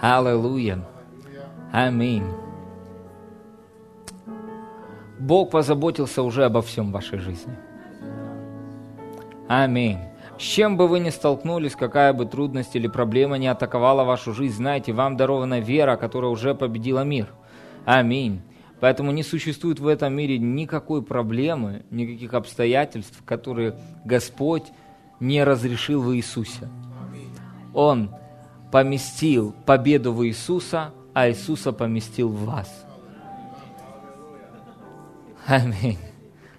Аллилуйя. Аминь. Бог позаботился уже обо всем в вашей жизни. Аминь. С чем бы вы ни столкнулись, какая бы трудность или проблема не атаковала вашу жизнь, знаете, вам дарована вера, которая уже победила мир. Аминь. Поэтому не существует в этом мире никакой проблемы, никаких обстоятельств, которые Господь не разрешил в Иисусе. Он поместил победу в Иисуса, а Иисуса поместил в вас. Аминь.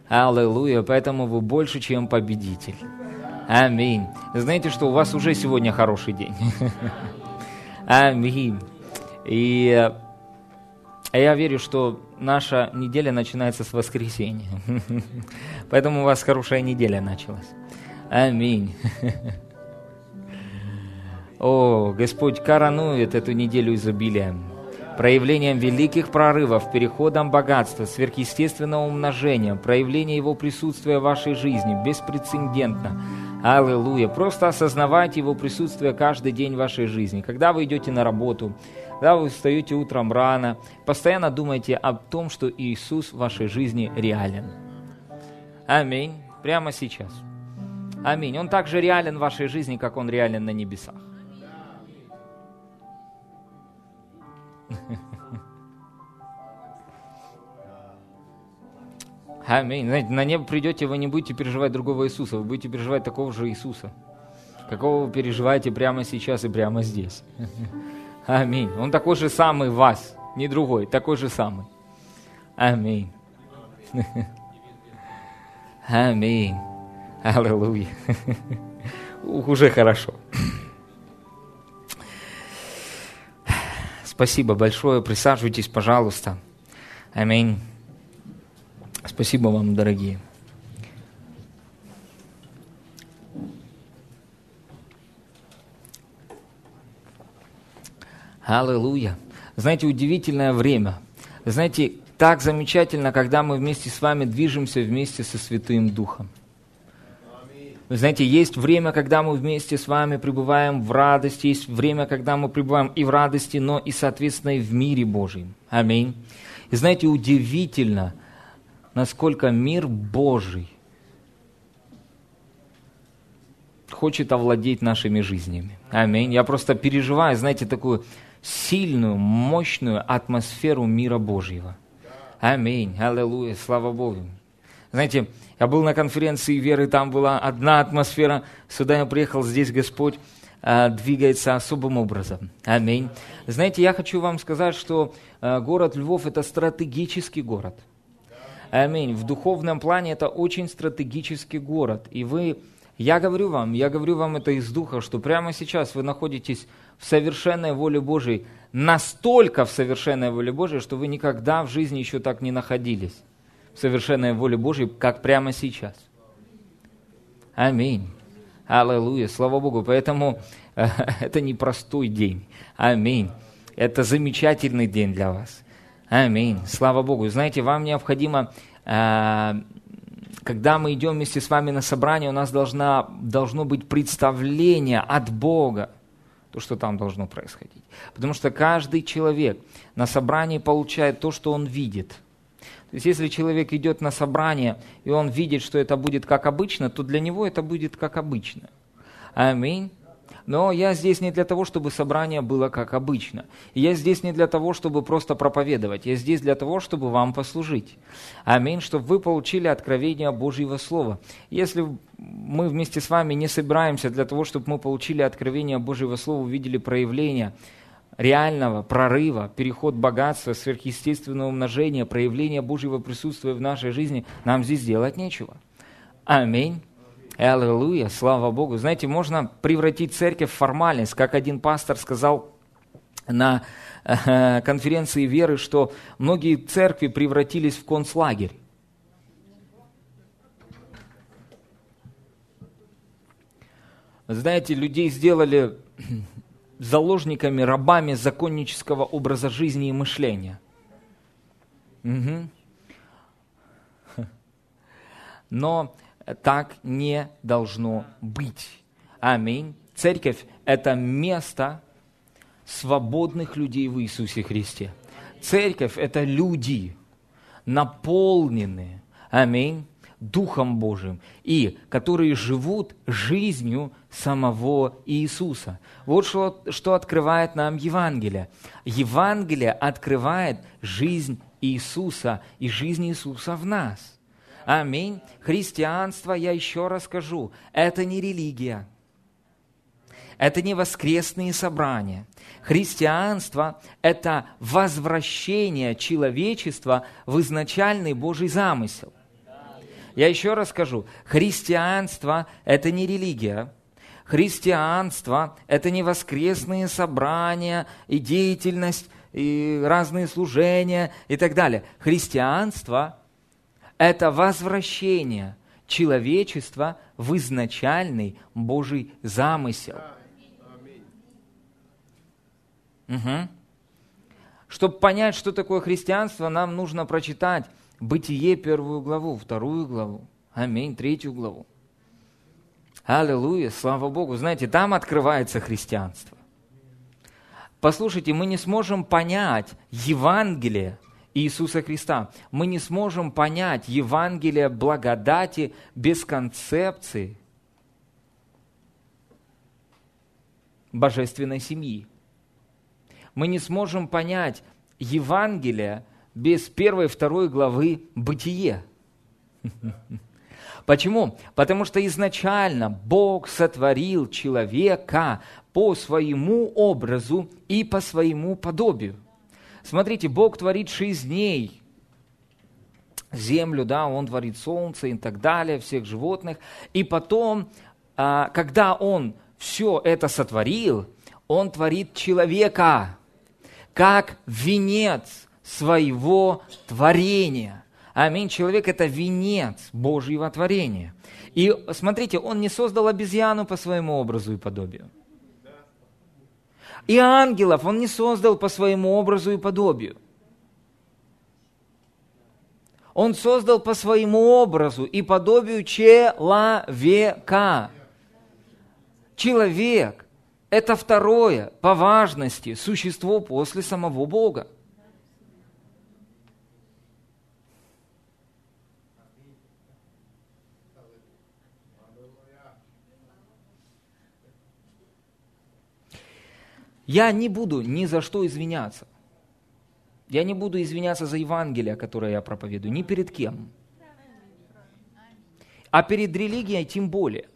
Аллилуйя. Поэтому вы больше, чем победитель. Аминь. Знаете, что у вас уже сегодня хороший день. Аминь. И я верю, что наша неделя начинается с воскресенья. Поэтому у вас хорошая неделя началась. Аминь. О, Господь коронует эту неделю изобилием, проявлением великих прорывов, переходом богатства, сверхъестественного умножения, проявление Его присутствия в вашей жизни беспрецедентно. Аллилуйя. Просто осознавайте Его присутствие каждый день в вашей жизни. Когда вы идете на работу, когда вы встаете утром рано, постоянно думайте о том, что Иисус в вашей жизни реален. Аминь. Прямо сейчас. Аминь. Он также реален в вашей жизни, как Он реален на небесах. Аминь. Знаете, на небо придете, вы не будете переживать другого Иисуса, вы будете переживать такого же Иисуса, какого вы переживаете прямо сейчас и прямо здесь. Аминь. Он такой же самый вас, не другой, такой же самый. Аминь. Аминь. Аллилуйя. Уже хорошо. Спасибо большое. Присаживайтесь, пожалуйста. Аминь. Спасибо вам, дорогие. Аллилуйя. Знаете, удивительное время. Знаете, так замечательно, когда мы вместе с вами движемся вместе со Святым Духом. Вы знаете, есть время, когда мы вместе с вами пребываем в радости, есть время, когда мы пребываем и в радости, но и, соответственно, и в мире Божьем. Аминь. И знаете, удивительно, насколько мир Божий хочет овладеть нашими жизнями. Аминь. Я просто переживаю, знаете, такую сильную, мощную атмосферу мира Божьего. Аминь. Аллилуйя. Слава Богу. Знаете, я был на конференции веры, там была одна атмосфера. Сюда я приехал, здесь Господь э, двигается особым образом. Аминь. Знаете, я хочу вам сказать, что э, город Львов – это стратегический город. Аминь. В духовном плане это очень стратегический город. И вы, я говорю вам, я говорю вам это из духа, что прямо сейчас вы находитесь в совершенной воле Божией, настолько в совершенной воле Божией, что вы никогда в жизни еще так не находились совершенной воле Божьей, как прямо сейчас. Аминь. Аллилуйя. Слава Богу. Поэтому э, это не простой день. Аминь. Это замечательный день для вас. Аминь. Слава Богу. Знаете, вам необходимо, э, когда мы идем вместе с вами на собрание, у нас должна, должно быть представление от Бога, то, что там должно происходить. Потому что каждый человек на собрании получает то, что он видит – есть если человек идет на собрание, и он видит, что это будет как обычно, то для него это будет как обычно. Аминь. Но я здесь не для того, чтобы собрание было как обычно. Я здесь не для того, чтобы просто проповедовать. Я здесь для того, чтобы вам послужить. Аминь, чтобы вы получили откровение Божьего Слова. Если мы вместе с вами не собираемся для того, чтобы мы получили откровение Божьего Слова, увидели проявление – реального прорыва, переход богатства, сверхъестественного умножения, проявления Божьего присутствия в нашей жизни, нам здесь делать нечего. Аминь. Аллилуйя, слава Богу. Знаете, можно превратить церковь в формальность, как один пастор сказал на э, конференции веры, что многие церкви превратились в концлагерь. Знаете, людей сделали заложниками, рабами законнического образа жизни и мышления. Угу. Но так не должно быть. Аминь. Церковь – это место свободных людей в Иисусе Христе. Церковь – это люди, наполненные, аминь, Духом Божиим, и которые живут жизнью самого Иисуса. Вот что, что открывает нам Евангелие. Евангелие открывает жизнь Иисуса и жизнь Иисуса в нас. Аминь. Христианство, я еще раз скажу, это не религия. Это не воскресные собрания. Христианство – это возвращение человечества в изначальный Божий замысел. Я еще раз скажу, христианство – это не религия, христианство – это не воскресные собрания и деятельность, и разные служения и так далее. Христианство – это возвращение человечества в изначальный Божий замысел. Угу. Чтобы понять, что такое христианство, нам нужно прочитать Бытие первую главу, вторую главу, аминь, третью главу. Аллилуйя, слава Богу. Знаете, там открывается христианство. Послушайте, мы не сможем понять Евангелие Иисуса Христа. Мы не сможем понять Евангелие благодати без концепции божественной семьи. Мы не сможем понять Евангелие без первой и второй главы «Бытие». Почему? Потому что изначально Бог сотворил человека по своему образу и по своему подобию. Смотрите, Бог творит шесть дней, землю, да, Он творит солнце и так далее, всех животных. И потом, а, когда Он все это сотворил, Он творит человека как венец своего творения. Аминь. Человек – это венец Божьего творения. И смотрите, он не создал обезьяну по своему образу и подобию. И ангелов он не создал по своему образу и подобию. Он создал по своему образу и подобию человека. Человек – это второе по важности существо после самого Бога. Я не буду ни за что извиняться. Я не буду извиняться за Евангелие, которое я проповедую, ни перед кем. А перед религией тем более.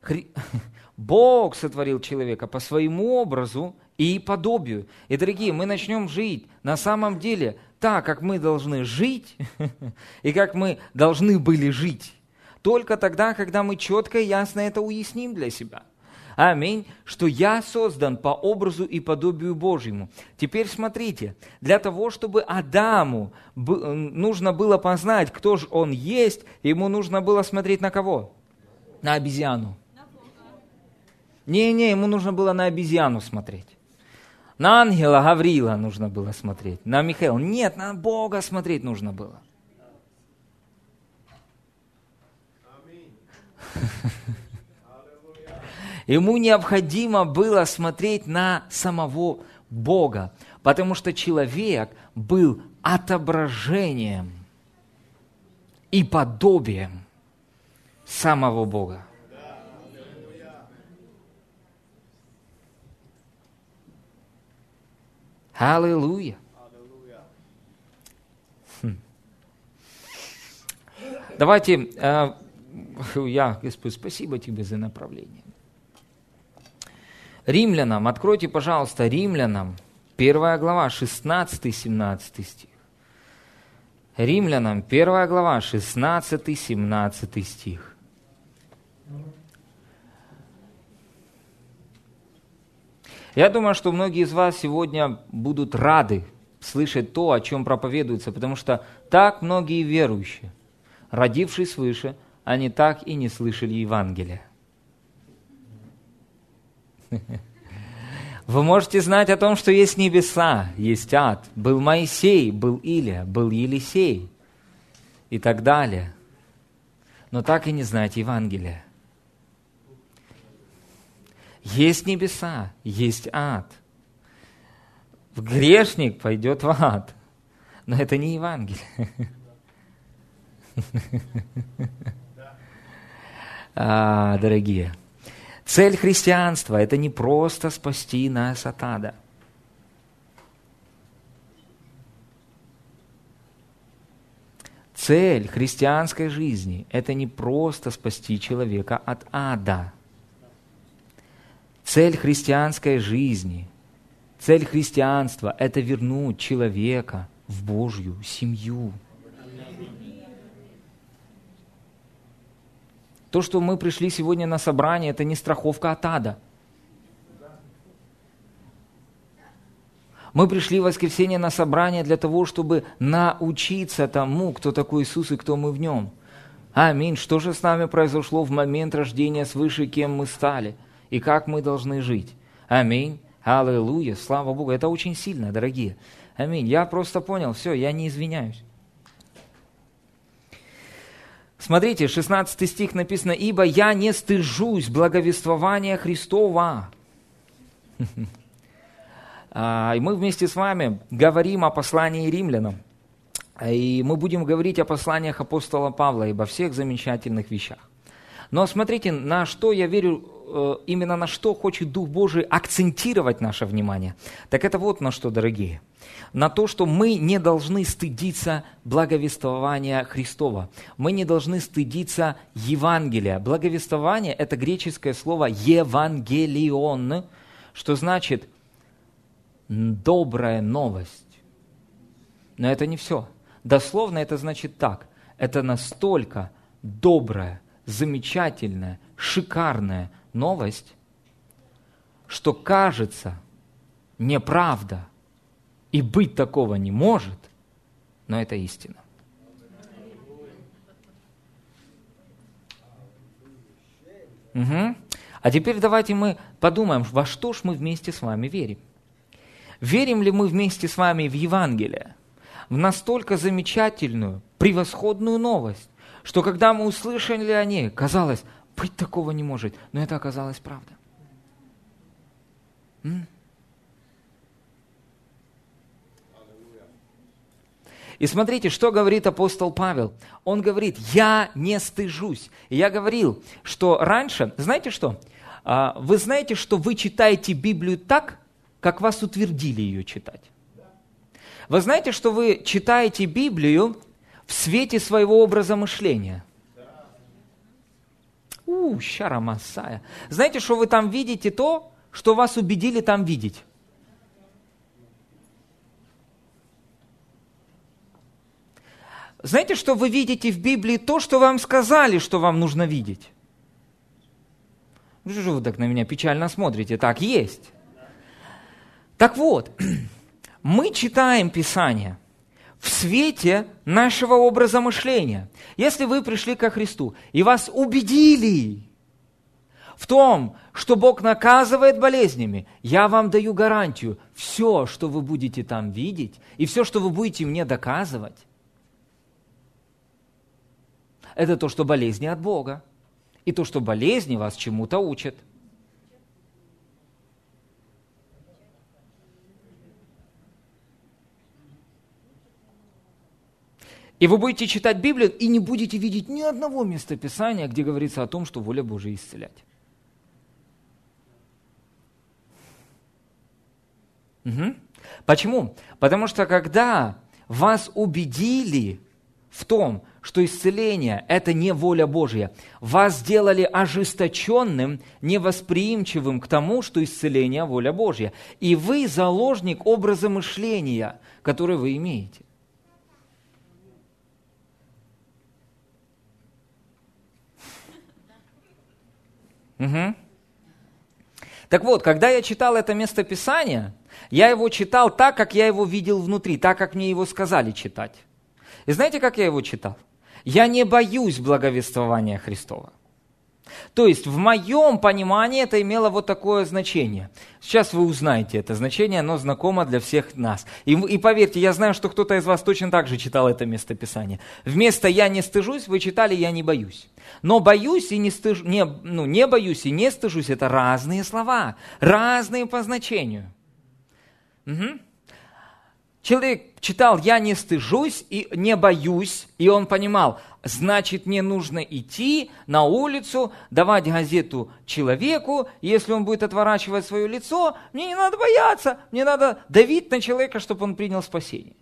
Хри... Бог сотворил человека по своему образу и подобию. И, дорогие, мы начнем жить на самом деле так, как мы должны жить, и как мы должны были жить. Только тогда, когда мы четко и ясно это уясним для себя. Аминь. Что я создан по образу и подобию Божьему. Теперь смотрите, для того, чтобы Адаму нужно было познать, кто же он есть, ему нужно было смотреть на кого? На обезьяну. Не-не, ему нужно было на обезьяну смотреть. На ангела Гаврила нужно было смотреть. На Михаила. Нет, на Бога смотреть нужно было. Аминь. Ему необходимо было смотреть на самого Бога, потому что человек был отображением и подобием самого Бога. Аллилуйя. Хм. Давайте, э, я, Господь, спасибо тебе за направление. Римлянам, откройте, пожалуйста, Римлянам, первая глава, 16-17 стих. Римлянам, первая глава, 16-17 стих. Я думаю, что многие из вас сегодня будут рады слышать то, о чем проповедуется, потому что так многие верующие, родившись свыше, они так и не слышали Евангелия. Вы можете знать о том, что есть небеса, есть ад. Был Моисей, был Илия, был Елисей и так далее. Но так и не знать Евангелия. Есть небеса, есть ад. Грешник пойдет в ад. Но это не Евангелие. А, дорогие, цель христианства – это не просто спасти нас от ада. Цель христианской жизни – это не просто спасти человека от ада. Цель христианской жизни, цель христианства – это вернуть человека в Божью семью. То, что мы пришли сегодня на собрание, это не страховка от ада – Мы пришли в воскресенье на собрание для того, чтобы научиться тому, кто такой Иисус и кто мы в нем. Аминь. Что же с нами произошло в момент рождения свыше, кем мы стали и как мы должны жить? Аминь. Аллилуйя. Слава Богу. Это очень сильно, дорогие. Аминь. Я просто понял. Все, я не извиняюсь. Смотрите, 16 стих написано, «Ибо я не стыжусь благовествования Христова». А, и мы вместе с вами говорим о послании римлянам. И мы будем говорить о посланиях апостола Павла и обо всех замечательных вещах. Но смотрите, на что я верю, э, именно на что хочет Дух Божий акцентировать наше внимание. Так это вот на что, дорогие. На то, что мы не должны стыдиться благовествования Христова. Мы не должны стыдиться Евангелия. Благовествование – это греческое слово «евангелион», что значит – добрая новость. Но это не все. Дословно это значит так. Это настолько добрая, замечательная, шикарная новость, что кажется неправда, и быть такого не может, но это истина. Угу. А теперь давайте мы подумаем, во что ж мы вместе с вами верим. Верим ли мы вместе с вами в Евангелие? В настолько замечательную, превосходную новость, что когда мы услышали о ней, казалось, быть такого не может, но это оказалось правда. И смотрите, что говорит апостол Павел. Он говорит, я не стыжусь. И я говорил, что раньше, знаете что? А, вы знаете, что вы читаете Библию так, как вас утвердили ее читать. Вы знаете, что вы читаете Библию в свете своего образа мышления. У, щара Масая. Знаете, что вы там видите то, что вас убедили там видеть. Знаете, что вы видите в Библии то, что вам сказали, что вам нужно видеть? Ну вы так на меня печально смотрите? Так есть. Так вот, мы читаем Писание в свете нашего образа мышления. Если вы пришли ко Христу и вас убедили в том, что Бог наказывает болезнями, я вам даю гарантию, все, что вы будете там видеть, и все, что вы будете мне доказывать, это то, что болезни от Бога, и то, что болезни вас чему-то учат – И вы будете читать Библию и не будете видеть ни одного места Писания, где говорится о том, что воля Божия исцелять. Угу. Почему? Потому что когда вас убедили в том, что исцеление – это не воля Божья, вас сделали ожесточенным, невосприимчивым к тому, что исцеление – воля Божья. И вы заложник образа мышления, который вы имеете. Угу. Так вот, когда я читал это местописание, я его читал так, как я его видел внутри, так, как мне его сказали читать. И знаете, как я его читал? Я не боюсь благовествования Христова. То есть в моем понимании это имело вот такое значение. Сейчас вы узнаете это значение, оно знакомо для всех нас. И, и поверьте, я знаю, что кто-то из вас точно так же читал это местописание. Вместо «я не стыжусь» вы читали «я не боюсь». Но боюсь и не стыжусь, не, ну, не боюсь и не стыжусь – это разные слова, разные по значению. Угу. Человек читал «я не стыжусь и не боюсь», и он понимал, значит, мне нужно идти на улицу, давать газету человеку, если он будет отворачивать свое лицо, мне не надо бояться, мне надо давить на человека, чтобы он принял спасение.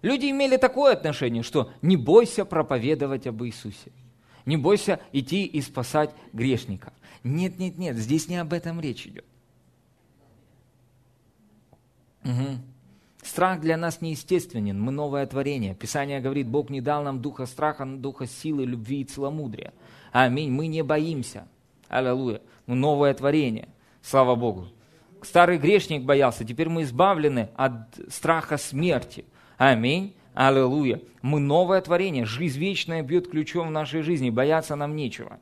Люди имели такое отношение, что не бойся проповедовать об Иисусе. Не бойся идти и спасать грешников. Нет, нет, нет, здесь не об этом речь идет. Угу. Страх для нас неестественен, мы новое творение. Писание говорит, Бог не дал нам духа страха, но духа силы, любви и целомудрия. Аминь. Мы не боимся. Аллилуйя. Мы новое творение. Слава Богу. Старый грешник боялся, теперь мы избавлены от страха смерти. Аминь. Аллилуйя. Мы новое творение. Жизнь вечная бьет ключом в нашей жизни. Бояться нам нечего.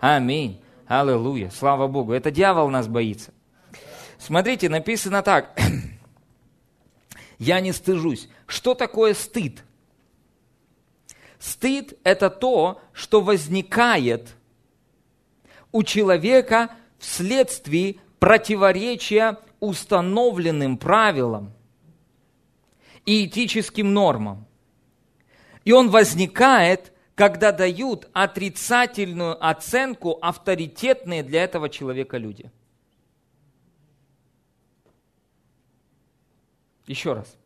Аминь. Аллилуйя. Слава Богу. Это дьявол нас боится. Смотрите, написано так. Я не стыжусь. Что такое стыд? Стыд – это то, что возникает у человека вследствие противоречия установленным правилам и этическим нормам. И он возникает, когда дают отрицательную оценку авторитетные для этого человека люди – Еще раз.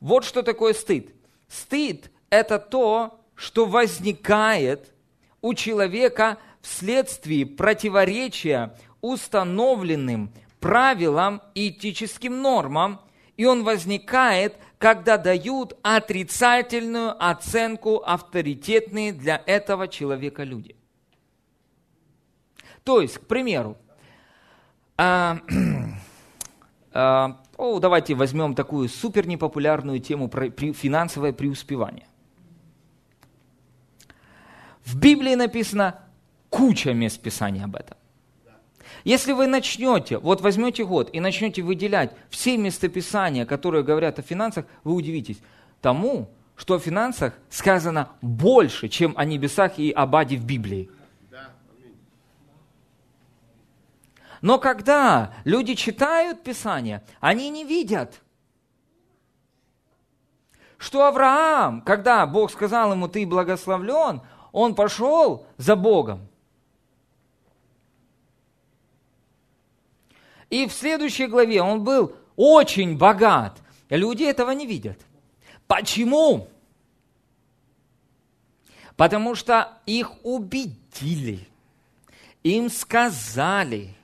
Вот что такое стыд. Стыд – это то, что возникает у человека вследствие противоречия установленным правилам и этическим нормам, и он возникает, когда дают отрицательную оценку авторитетные для этого человека люди. То есть, к примеру, а, а, о, давайте возьмем такую супер непопулярную тему про финансовое преуспевание. В Библии написано куча мест Писания об этом. Если вы начнете, вот возьмете год и начнете выделять все местописания, которые говорят о финансах, вы удивитесь тому, что о финансах сказано больше, чем о небесах и об аде в Библии. Но когда люди читают Писание, они не видят, что Авраам, когда Бог сказал ему, ты благословлен, он пошел за Богом. И в следующей главе он был очень богат. Люди этого не видят. Почему? Потому что их убедили, им сказали,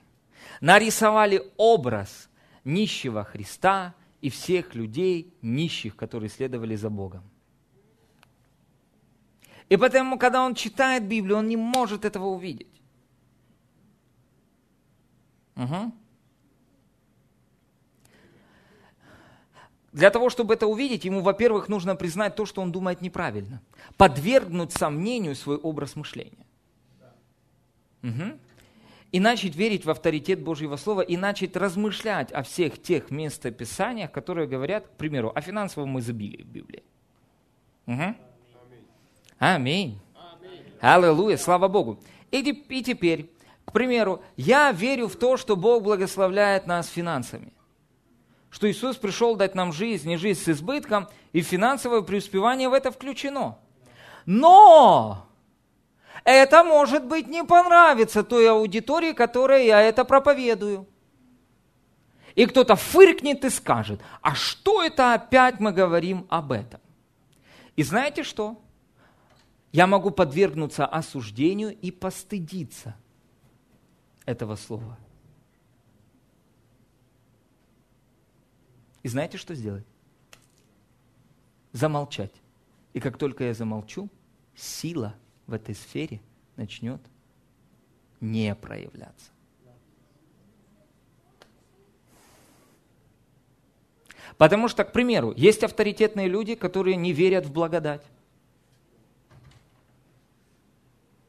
нарисовали образ нищего Христа и всех людей нищих, которые следовали за Богом. И поэтому, когда он читает Библию, он не может этого увидеть. Угу. Для того, чтобы это увидеть, ему, во-первых, нужно признать то, что он думает неправильно. Подвергнуть сомнению свой образ мышления. Угу и начать верить в авторитет Божьего Слова, и начать размышлять о всех тех местописаниях, которые говорят, к примеру, о финансовом изобилии в Библии. Угу. Аминь. Аллилуйя, слава Богу. И, и теперь, к примеру, я верю в то, что Бог благословляет нас финансами. Что Иисус пришел дать нам жизнь, не жизнь с избытком, и финансовое преуспевание в это включено. Но это, может быть, не понравится той аудитории, которой я это проповедую. И кто-то фыркнет и скажет, а что это опять мы говорим об этом? И знаете что? Я могу подвергнуться осуждению и постыдиться этого слова. И знаете, что сделать? Замолчать. И как только я замолчу, сила – в этой сфере начнет не проявляться. Потому что, к примеру, есть авторитетные люди, которые не верят в благодать.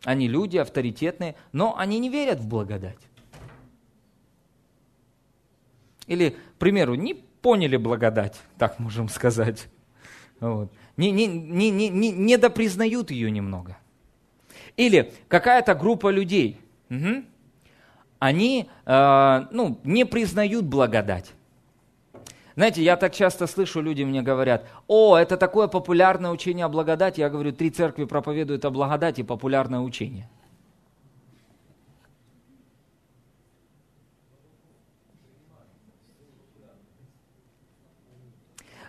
Они люди авторитетные, но они не верят в благодать. Или, к примеру, не поняли благодать, так можем сказать. Вот. Не, не, не, не, не, недопризнают ее немного. Или какая-то группа людей, угу, они э, ну, не признают благодать. Знаете, я так часто слышу, люди мне говорят, о, это такое популярное учение о благодати. Я говорю, три церкви проповедуют о благодати, популярное учение.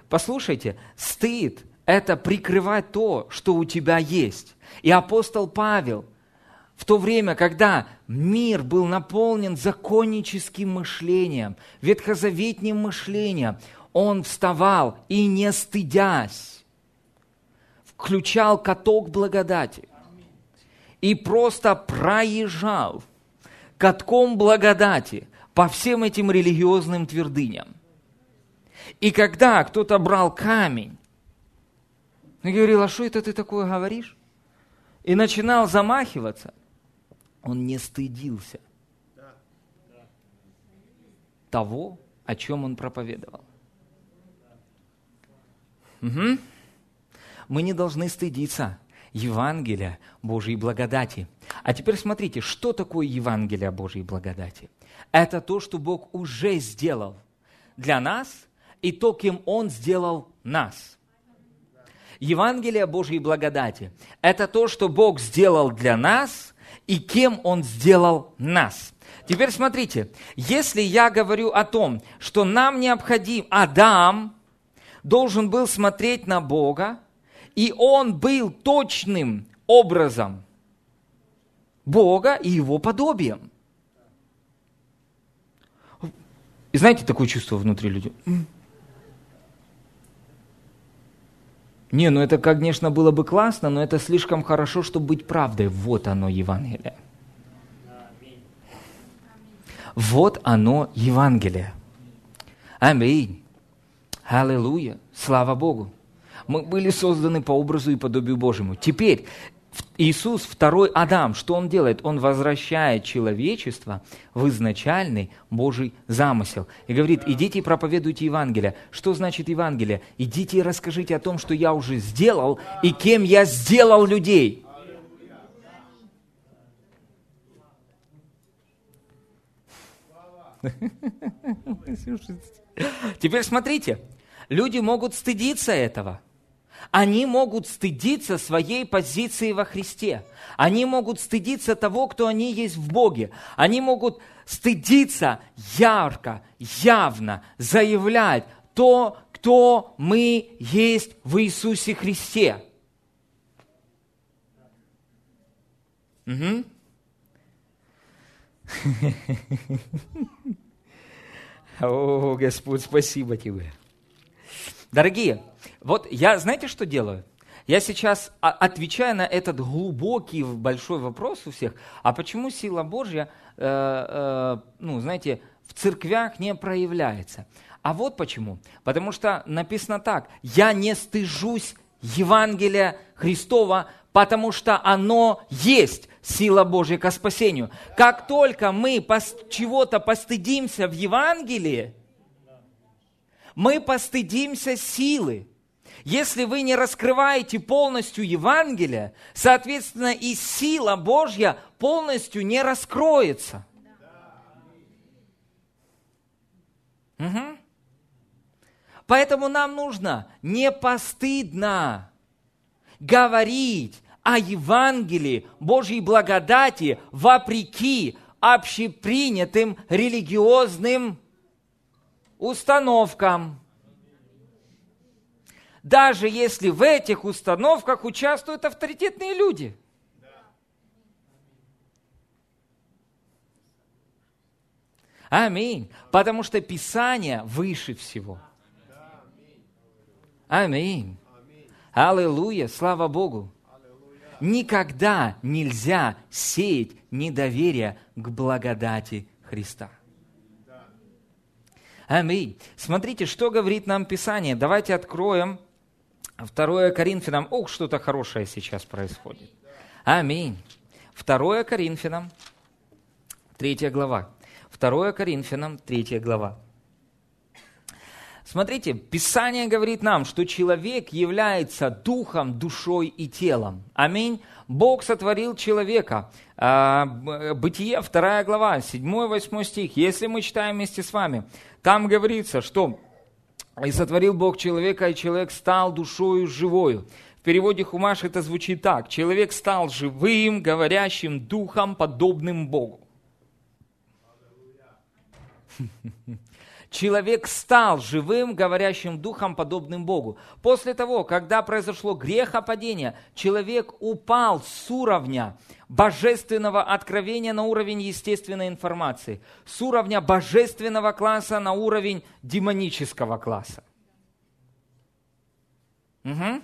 Послушайте, стыд – это прикрывать то, что у тебя есть. И апостол Павел в то время, когда мир был наполнен законническим мышлением, ветхозаветним мышлением, он вставал и, не стыдясь, включал каток благодати и просто проезжал катком благодати по всем этим религиозным твердыням. И когда кто-то брал камень и говорил, а что это ты такое говоришь? И начинал замахиваться, он не стыдился того, о чем он проповедовал. Угу. Мы не должны стыдиться Евангелия Божьей благодати. А теперь смотрите, что такое Евангелие Божьей благодати? Это то, что Бог уже сделал для нас и то, кем Он сделал нас. Евангелие Божьей благодати – это то, что Бог сделал для нас и кем Он сделал нас. Теперь смотрите, если я говорю о том, что нам необходим, Адам должен был смотреть на Бога, и он был точным образом Бога и его подобием. И знаете такое чувство внутри людей? Не, ну это, конечно, было бы классно, но это слишком хорошо, чтобы быть правдой. Вот оно, Евангелие. Вот оно, Евангелие. Аминь. Аллилуйя. Слава Богу. Мы были созданы по образу и подобию Божьему. Теперь, Иисус, второй Адам, что он делает? Он возвращает человечество в изначальный Божий замысел. И говорит, идите и проповедуйте Евангелие. Что значит Евангелие? Идите и расскажите о том, что я уже сделал и кем я сделал людей. Теперь смотрите, люди могут стыдиться этого – они могут стыдиться своей позиции во Христе. Они могут стыдиться того, кто они есть в Боге. Они могут стыдиться ярко, явно заявлять то, кто мы есть в Иисусе Христе. Угу. О, Господь, спасибо тебе. Дорогие, вот я, знаете, что делаю? Я сейчас отвечаю на этот глубокий, большой вопрос у всех, а почему сила Божья, э, э, ну, знаете, в церквях не проявляется? А вот почему. Потому что написано так, я не стыжусь Евангелия Христова, потому что оно есть сила Божья ко спасению. Как только мы чего-то постыдимся в Евангелии, мы постыдимся силы. Если вы не раскрываете полностью Евангелие, соответственно, и сила Божья полностью не раскроется. Угу. Поэтому нам нужно не постыдно говорить о Евангелии Божьей благодати вопреки общепринятым религиозным установкам. Даже если в этих установках участвуют авторитетные люди. Аминь. Потому что Писание выше всего. Аминь. Аллилуйя. Слава Богу. Никогда нельзя сеять недоверие к благодати Христа. Аминь. Смотрите, что говорит нам Писание. Давайте откроем 2 Коринфянам. Ох, что-то хорошее сейчас происходит. Аминь. 2 Коринфянам, 3 глава. 2 Коринфянам, 3 глава. Смотрите, Писание говорит нам, что человек является духом, душой и телом. Аминь. Бог сотворил человека. А, Бытие, 2 глава, 7-8 стих. Если мы читаем вместе с вами, там говорится, что «И сотворил Бог человека, и человек стал душою живою». В переводе Хумаш это звучит так. Человек стал живым, говорящим духом, подобным Богу. человек стал живым, говорящим духом, подобным Богу. После того, когда произошло грехопадение, человек упал с уровня божественного откровения на уровень естественной информации, с уровня божественного класса на уровень демонического класса. Угу.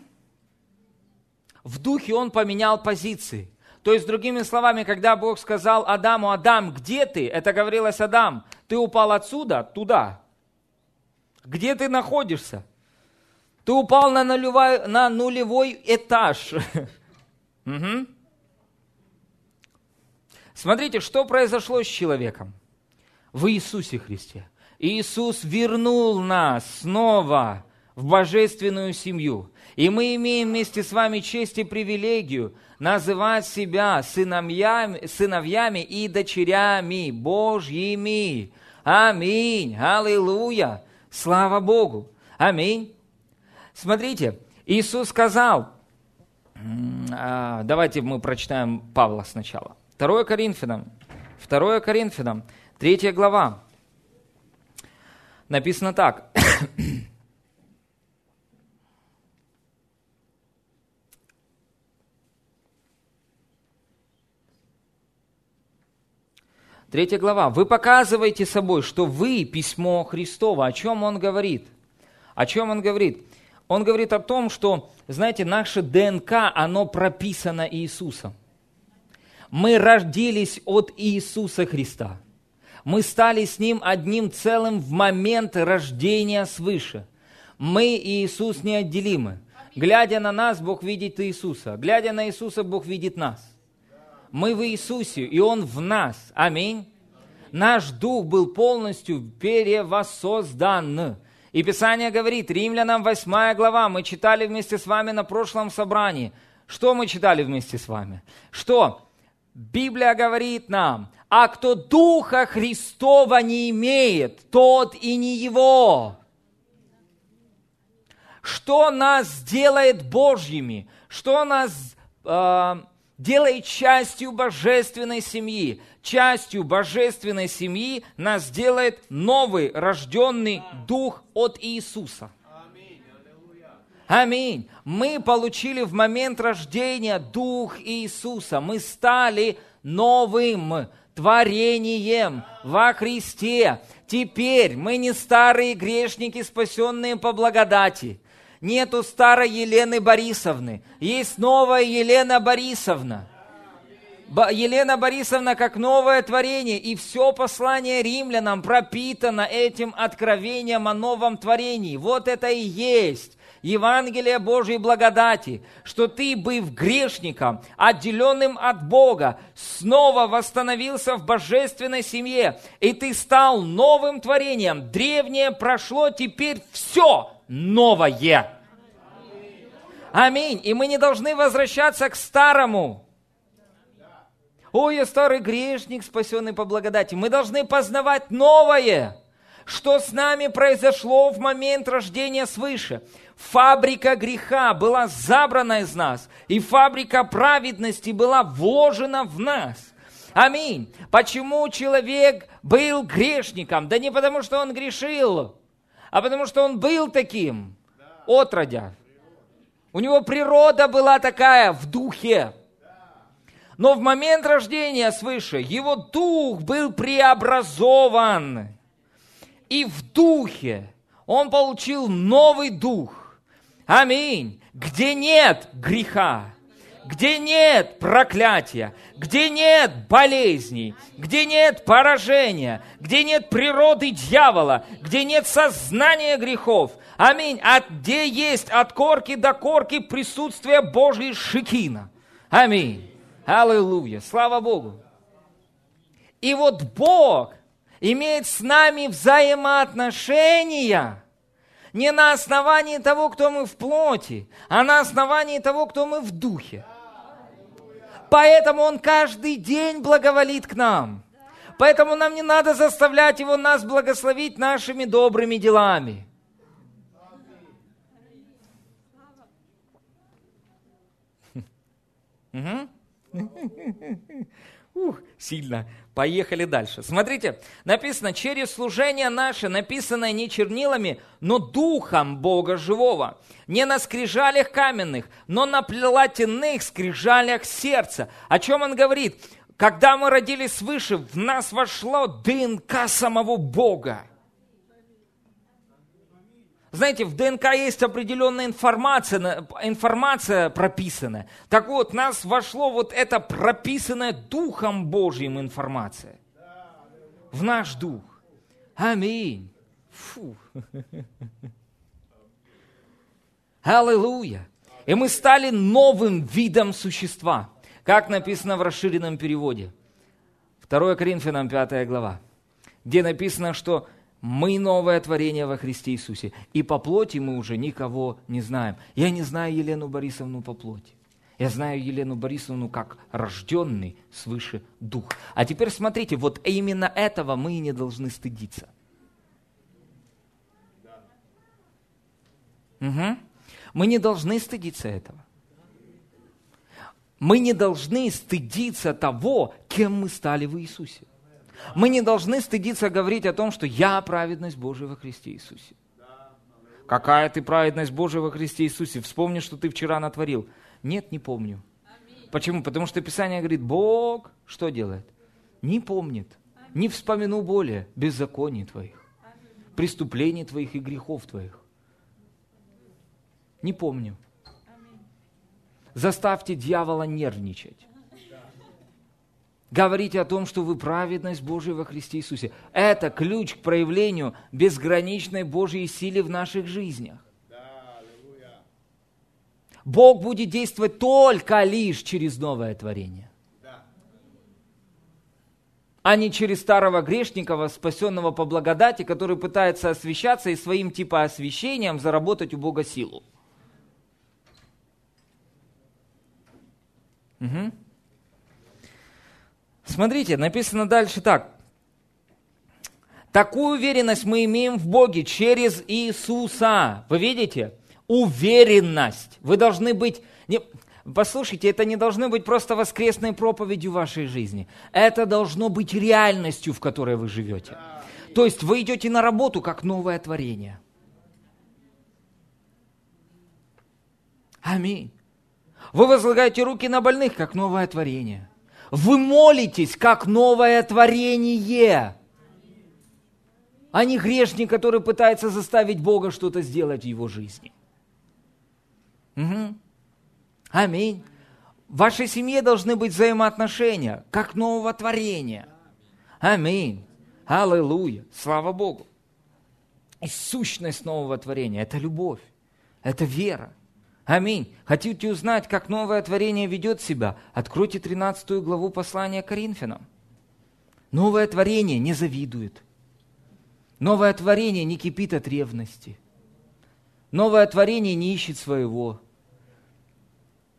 В духе он поменял позиции. То есть, другими словами, когда Бог сказал Адаму, Адам, где ты? Это говорилось Адам, ты упал отсюда, туда. Где ты находишься? Ты упал на нулевой, на нулевой этаж. Угу. Смотрите, что произошло с человеком в Иисусе Христе. Иисус вернул нас снова в божественную семью. И мы имеем вместе с вами честь и привилегию называть себя сыновьями, сыновьями и дочерями Божьими. Аминь. Аллилуйя. Слава Богу. Аминь. Смотрите, Иисус сказал, а, давайте мы прочитаем Павла сначала. 2 Коринфянам, 2 Коринфянам, 3 глава. Написано так. Третья глава. Вы показываете собой, что вы письмо Христово. О чем он говорит? О чем он говорит? Он говорит о том, что, знаете, наше ДНК, оно прописано Иисусом. Мы родились от Иисуса Христа. Мы стали с Ним одним целым в момент рождения свыше. Мы и Иисус неотделимы. Глядя на нас, Бог видит Иисуса. Глядя на Иисуса, Бог видит нас мы в Иисусе, и Он в нас. Аминь. Наш дух был полностью перевоссоздан. И Писание говорит, Римлянам 8 глава, мы читали вместе с вами на прошлом собрании. Что мы читали вместе с вами? Что? Библия говорит нам, а кто Духа Христова не имеет, тот и не его. Что нас делает Божьими? Что нас э, делает частью божественной семьи. Частью божественной семьи нас делает новый рожденный дух от Иисуса. Аминь. Мы получили в момент рождения Дух Иисуса. Мы стали новым творением во Христе. Теперь мы не старые грешники, спасенные по благодати. Нету старой Елены Борисовны. Есть новая Елена Борисовна. Елена Борисовна как новое творение, и все послание римлянам пропитано этим откровением о новом творении. Вот это и есть Евангелие Божьей благодати, что ты, быв грешником, отделенным от Бога, снова восстановился в божественной семье, и ты стал новым творением. Древнее прошло, теперь все новое. Аминь. И мы не должны возвращаться к старому. Ой, я старый грешник, спасенный по благодати. Мы должны познавать новое. Что с нами произошло в момент рождения свыше? Фабрика греха была забрана из нас, и фабрика праведности была вложена в нас. Аминь. Почему человек был грешником? Да не потому, что он грешил, а потому что он был таким, отродя. У него природа была такая в духе. Но в момент рождения свыше его дух был преобразован. И в духе он получил новый дух. Аминь. Где нет греха, где нет проклятия, где нет болезней, где нет поражения, где нет природы дьявола, где нет сознания грехов. Аминь. А где есть от корки до корки присутствие Божьей шикина. Аминь. Аллилуйя, слава Богу. И вот Бог имеет с нами взаимоотношения не на основании того, кто мы в плоти, а на основании того, кто мы в духе. Поэтому Он каждый день благоволит к нам. Поэтому нам не надо заставлять Его нас благословить нашими добрыми делами. Угу. Ух, сильно. Поехали дальше. Смотрите, написано, через служение наше, написанное не чернилами, но духом Бога живого. Не на скрижалях каменных, но на платяных скрижалях сердца. О чем он говорит? Когда мы родились свыше, в нас вошло ДНК самого Бога. Знаете, в ДНК есть определенная информация, информация прописанная. Так вот, нас вошло вот это прописанная Духом Божьим информация. В наш дух. Аминь. Фу. Аллилуйя. И мы стали новым видом существа. Как написано в расширенном переводе. 2 Коринфянам 5 глава. Где написано, что мы новое творение во Христе Иисусе. И по плоти мы уже никого не знаем. Я не знаю Елену Борисовну по плоти. Я знаю Елену Борисовну как рожденный свыше дух. А теперь смотрите, вот именно этого мы и не должны стыдиться. Угу. Мы не должны стыдиться этого. Мы не должны стыдиться того, кем мы стали в Иисусе. Мы не должны стыдиться говорить о том, что я праведность Божия во Христе Иисусе. Какая ты праведность Божия во Христе Иисусе? Вспомни, что ты вчера натворил. Нет, не помню. Почему? Потому что Писание говорит, Бог что делает? Не помнит, не вспомину более беззаконий твоих, преступлений твоих и грехов твоих. Не помню. Заставьте дьявола нервничать говорите о том, что вы праведность Божия во Христе Иисусе. Это ключ к проявлению безграничной Божьей силы в наших жизнях. Бог будет действовать только лишь через новое творение. А не через старого грешника, спасенного по благодати, который пытается освещаться и своим типа освящением заработать у Бога силу. Угу. Смотрите, написано дальше так. Такую уверенность мы имеем в Боге через Иисуса. Вы видите? Уверенность. Вы должны быть... Не, послушайте, это не должны быть просто воскресной проповедью вашей жизни. Это должно быть реальностью, в которой вы живете. То есть вы идете на работу как новое творение. Аминь. Вы возлагаете руки на больных, как новое творение. Вы молитесь, как новое творение, а не грешник, который пытается заставить Бога что-то сделать в его жизни. Угу. Аминь. В вашей семье должны быть взаимоотношения, как нового творения. Аминь. Аллилуйя. Слава Богу. И сущность нового творения – это любовь, это вера, Аминь. Хотите узнать, как новое творение ведет себя? Откройте 13 главу послания Коринфянам. Новое творение не завидует. Новое творение не кипит от ревности. Новое творение не ищет своего.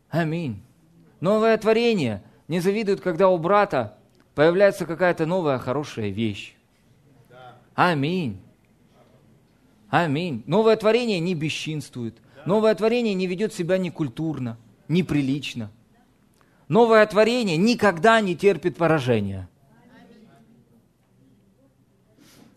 Аминь. Новое творение не завидует, когда у брата появляется какая-то новая хорошая вещь. Аминь. Аминь. Новое творение не бесчинствует. Новое творение не ведет себя некультурно, неприлично. Новое творение никогда не терпит поражения.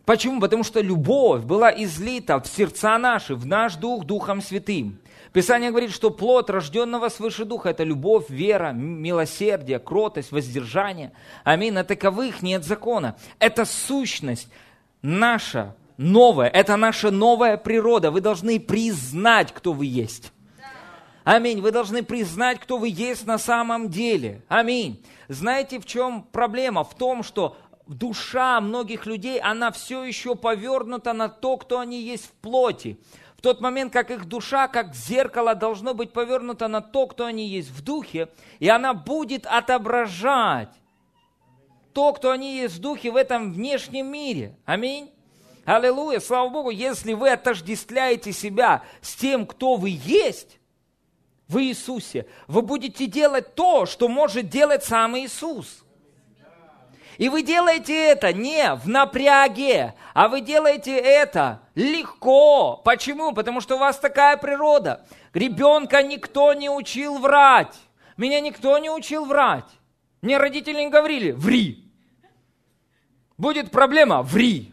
Почему? Потому что любовь была излита в сердца наши, в наш дух, Духом Святым. Писание говорит, что плод рожденного свыше Духа – это любовь, вера, милосердие, кротость, воздержание. Аминь. На таковых нет закона. Это сущность наша, новое, это наша новая природа. Вы должны признать, кто вы есть. Аминь. Вы должны признать, кто вы есть на самом деле. Аминь. Знаете, в чем проблема? В том, что душа многих людей, она все еще повернута на то, кто они есть в плоти. в тот момент, как их душа, как зеркало, должно быть повернуто на то, кто они есть в духе, и она будет отображать то, кто они есть в духе в этом внешнем мире. Аминь. Аллилуйя, слава Богу, если вы отождествляете себя с тем, кто вы есть, в Иисусе, вы будете делать то, что может делать сам Иисус. И вы делаете это не в напряге, а вы делаете это легко. Почему? Потому что у вас такая природа. Ребенка никто не учил врать. Меня никто не учил врать. Мне родители не говорили, ври. Будет проблема, ври.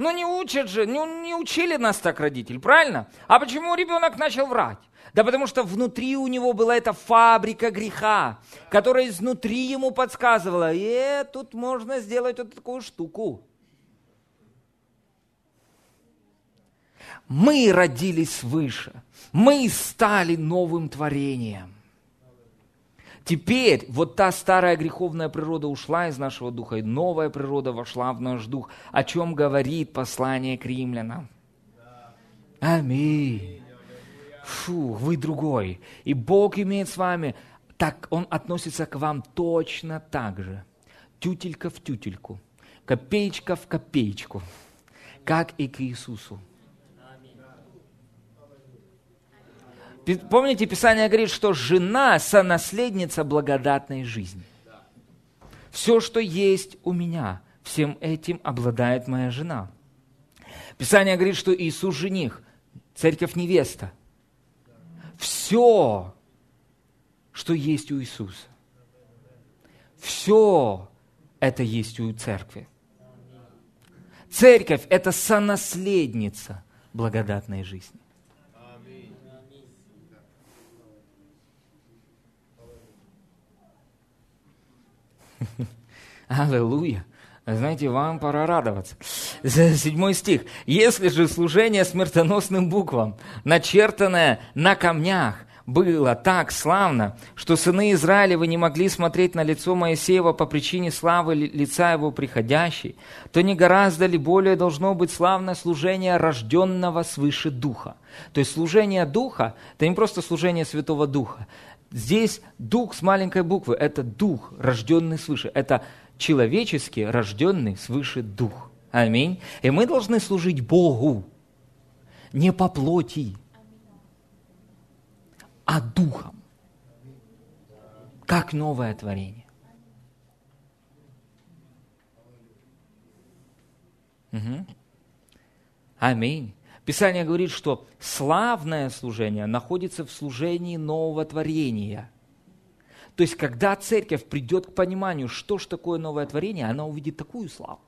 Ну не учат же, не, не учили нас так родители, правильно? А почему ребенок начал врать? Да потому что внутри у него была эта фабрика греха, которая изнутри ему подсказывала, э, тут можно сделать вот такую штуку. Мы родились свыше, мы стали новым творением. Теперь вот та старая греховная природа ушла из нашего духа, и новая природа вошла в наш дух, о чем говорит послание к римлянам. Аминь. Фу, вы другой. И Бог имеет с вами, так Он относится к вам точно так же. Тютелька в тютельку, копеечка в копеечку, как и к Иисусу. Помните, Писание говорит, что жена – сонаследница благодатной жизни. Все, что есть у меня, всем этим обладает моя жена. Писание говорит, что Иисус – жених, церковь – невеста. Все, что есть у Иисуса, все это есть у церкви. Церковь – это сонаследница благодатной жизни. Аллилуйя. Знаете, вам пора радоваться. Седьмой стих. «Если же служение смертоносным буквам, начертанное на камнях, было так славно, что сыны Израилевы не могли смотреть на лицо Моисеева по причине славы лица его приходящей, то не гораздо ли более должно быть славное служение рожденного свыше Духа. То есть служение Духа – это не просто служение Святого Духа. Здесь Дух с маленькой буквы – это Дух, рожденный свыше. Это человеческий, рожденный свыше Дух. Аминь. И мы должны служить Богу не по плоти, а Духом, как новое творение. Угу. Аминь. Писание говорит, что славное служение находится в служении нового творения – то есть, когда церковь придет к пониманию, что же такое новое творение, она увидит такую славу.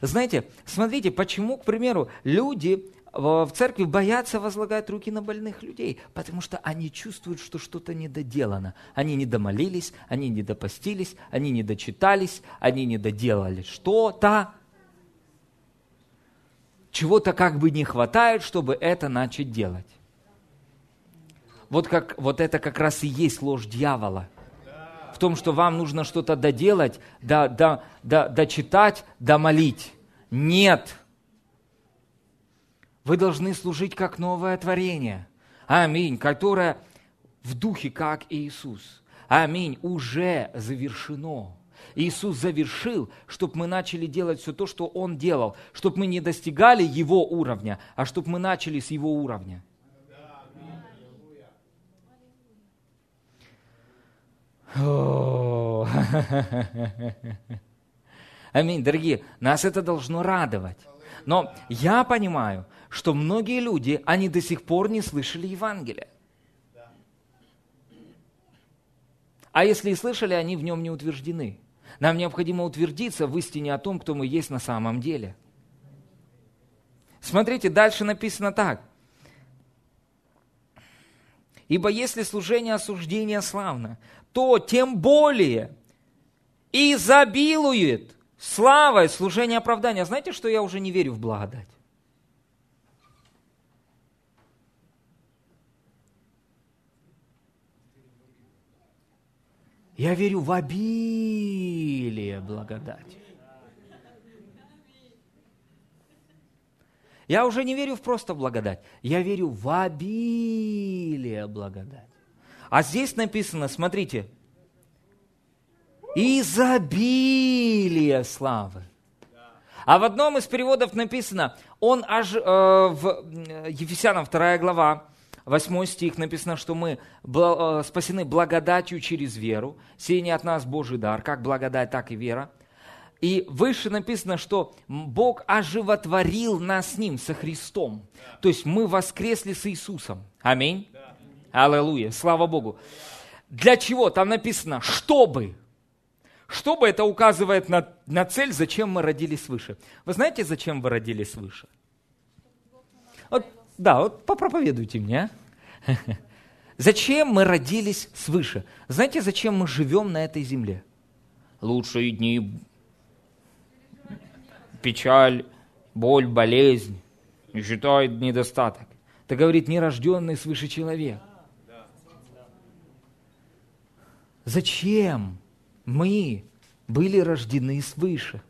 Знаете, смотрите, почему, к примеру, люди в церкви боятся возлагать руки на больных людей, потому что они чувствуют, что что-то недоделано. Они не домолились, они не допостились, они не дочитались, они не доделали что-то. Чего-то как бы не хватает, чтобы это начать делать вот, как, вот это как раз и есть ложь дьявола. В том, что вам нужно что-то доделать, да, да, да, дочитать, домолить. Нет. Вы должны служить как новое творение. Аминь. Которое в духе, как Иисус. Аминь. Уже завершено. Иисус завершил, чтобы мы начали делать все то, что Он делал, чтобы мы не достигали Его уровня, а чтобы мы начали с Его уровня. Аминь, дорогие, нас это должно радовать. Но я понимаю, что многие люди, они до сих пор не слышали Евангелия. А если и слышали, они в нем не утверждены. Нам необходимо утвердиться в истине о том, кто мы есть на самом деле. Смотрите, дальше написано так. Ибо если служение осуждения славно, то тем более изобилует славой служение оправдания. Знаете, что я уже не верю в благодать? Я верю в обилие благодати. Я уже не верю в просто благодать, я верю в обилие благодати. А здесь написано, смотрите, изобилие славы. А в одном из переводов написано, он аж, э, в Ефесянам 2 глава, 8 стих написано, что мы э, спасены благодатью через веру. Сей не от нас Божий дар, как благодать, так и вера. И выше написано, что Бог оживотворил нас с Ним, со Христом. То есть мы воскресли с Иисусом. Аминь. Аллилуйя. Слава Богу. Для чего? Там написано, чтобы. Чтобы это указывает на, на цель, зачем мы родились свыше. Вы знаете, зачем вы родились свыше? Вот, да, вот попроповедуйте мне. А? Зачем мы родились свыше? Знаете, зачем мы живем на этой земле? Лучшие дни, печаль, боль, болезнь, считает недостаток. Это говорит нерожденный свыше человек. Зачем мы были рождены свыше.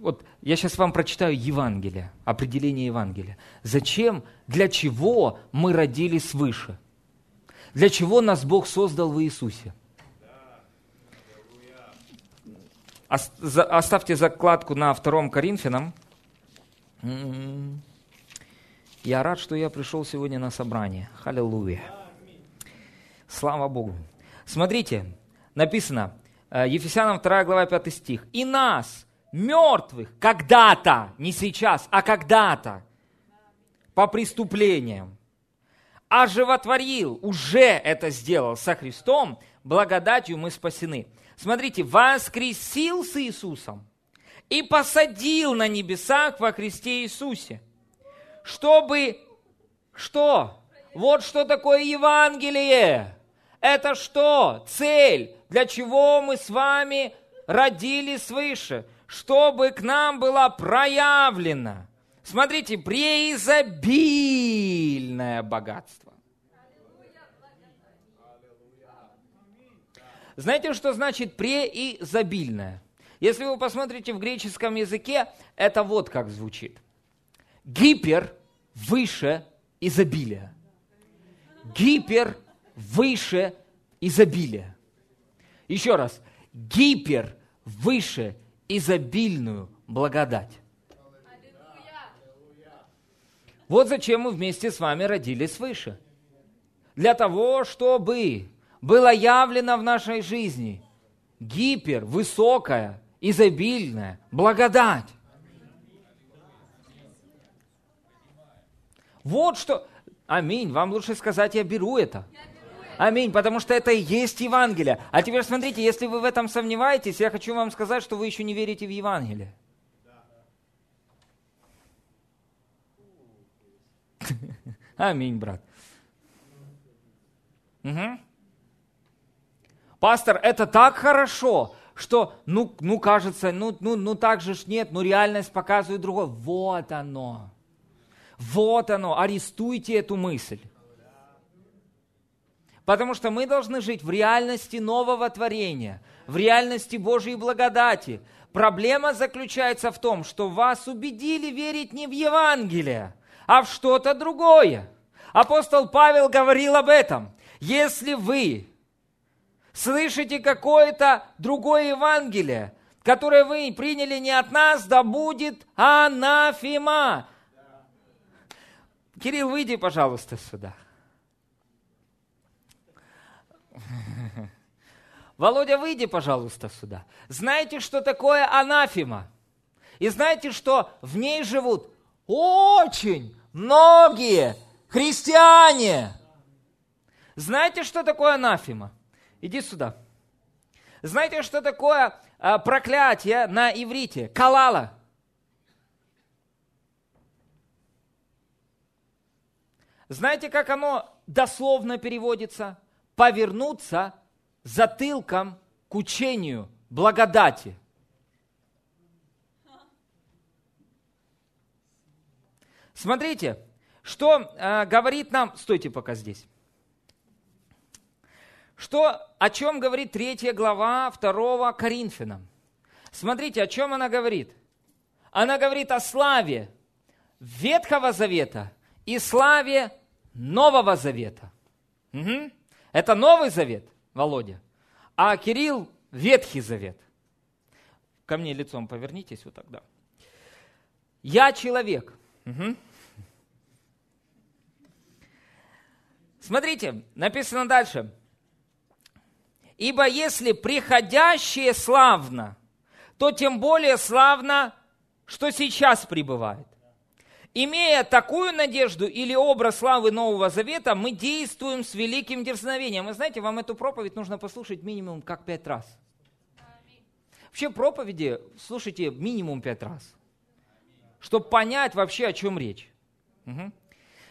Вот я сейчас вам прочитаю Евангелие, определение Евангелия. Зачем, для чего мы родились свыше? Для чего нас Бог создал в Иисусе? Оставьте закладку на втором Коринфянам. М-м-м. Я рад, что я пришел сегодня на собрание. Халилуя. Слава Богу. Смотрите, написано, э, Ефесянам 2 глава 5 стих. «И нас, мертвых, когда-то, не сейчас, а когда-то, по преступлениям, оживотворил, уже это сделал со Христом, благодатью мы спасены». Смотрите, воскресил с Иисусом и посадил на небесах во Христе Иисусе, чтобы что? Вот что такое Евангелие. Это что? Цель. Для чего мы с вами родились свыше? Чтобы к нам была проявлена. Смотрите, преизобильное богатство. Знаете, что значит преизобильное? Если вы посмотрите в греческом языке, это вот как звучит. Гипер выше изобилия. Гипер выше изобилия. Еще раз, гипер выше изобильную благодать. Вот зачем мы вместе с вами родились свыше. Для того, чтобы было явлено в нашей жизни гипер, высокая, изобильная благодать. Вот что... Аминь. Вам лучше сказать, я беру это. Аминь, потому что это и есть Евангелие. А теперь смотрите, если вы в этом сомневаетесь, я хочу вам сказать, что вы еще не верите в Евангелие. Аминь, брат. Угу. Пастор, это так хорошо, что, ну, ну кажется, ну, ну, ну так же ж нет, ну реальность показывает другое. Вот оно. Вот оно. Арестуйте эту мысль. Потому что мы должны жить в реальности нового творения, в реальности Божьей благодати. Проблема заключается в том, что вас убедили верить не в Евангелие, а в что-то другое. Апостол Павел говорил об этом. Если вы слышите какое-то другое Евангелие, которое вы приняли не от нас, да будет анафима. Кирилл, выйди, пожалуйста, сюда. Володя, выйди, пожалуйста, сюда. Знаете, что такое анафима? И знаете, что в ней живут очень многие христиане. Знаете, что такое анафима? Иди сюда. Знаете, что такое а, проклятие на иврите? Калала. Знаете, как оно дословно переводится? Повернуться затылком к учению благодати. Смотрите, что э, говорит нам, стойте пока здесь. Что, о чем говорит третья глава 2 Коринфянам? Смотрите, о чем она говорит. она говорит о славе Ветхого Завета и славе Нового Завета. Угу. Это Новый Завет, Володя, а Кирилл – Ветхий Завет. Ко мне лицом повернитесь вот тогда. Я человек. Угу. Смотрите, написано дальше. Ибо если приходящее славно, то тем более славно, что сейчас пребывает. Имея такую надежду или образ славы Нового Завета, мы действуем с великим дерзновением. Вы знаете, вам эту проповедь нужно послушать минимум как пять раз. Вообще проповеди слушайте минимум пять раз, чтобы понять вообще, о чем речь. Угу.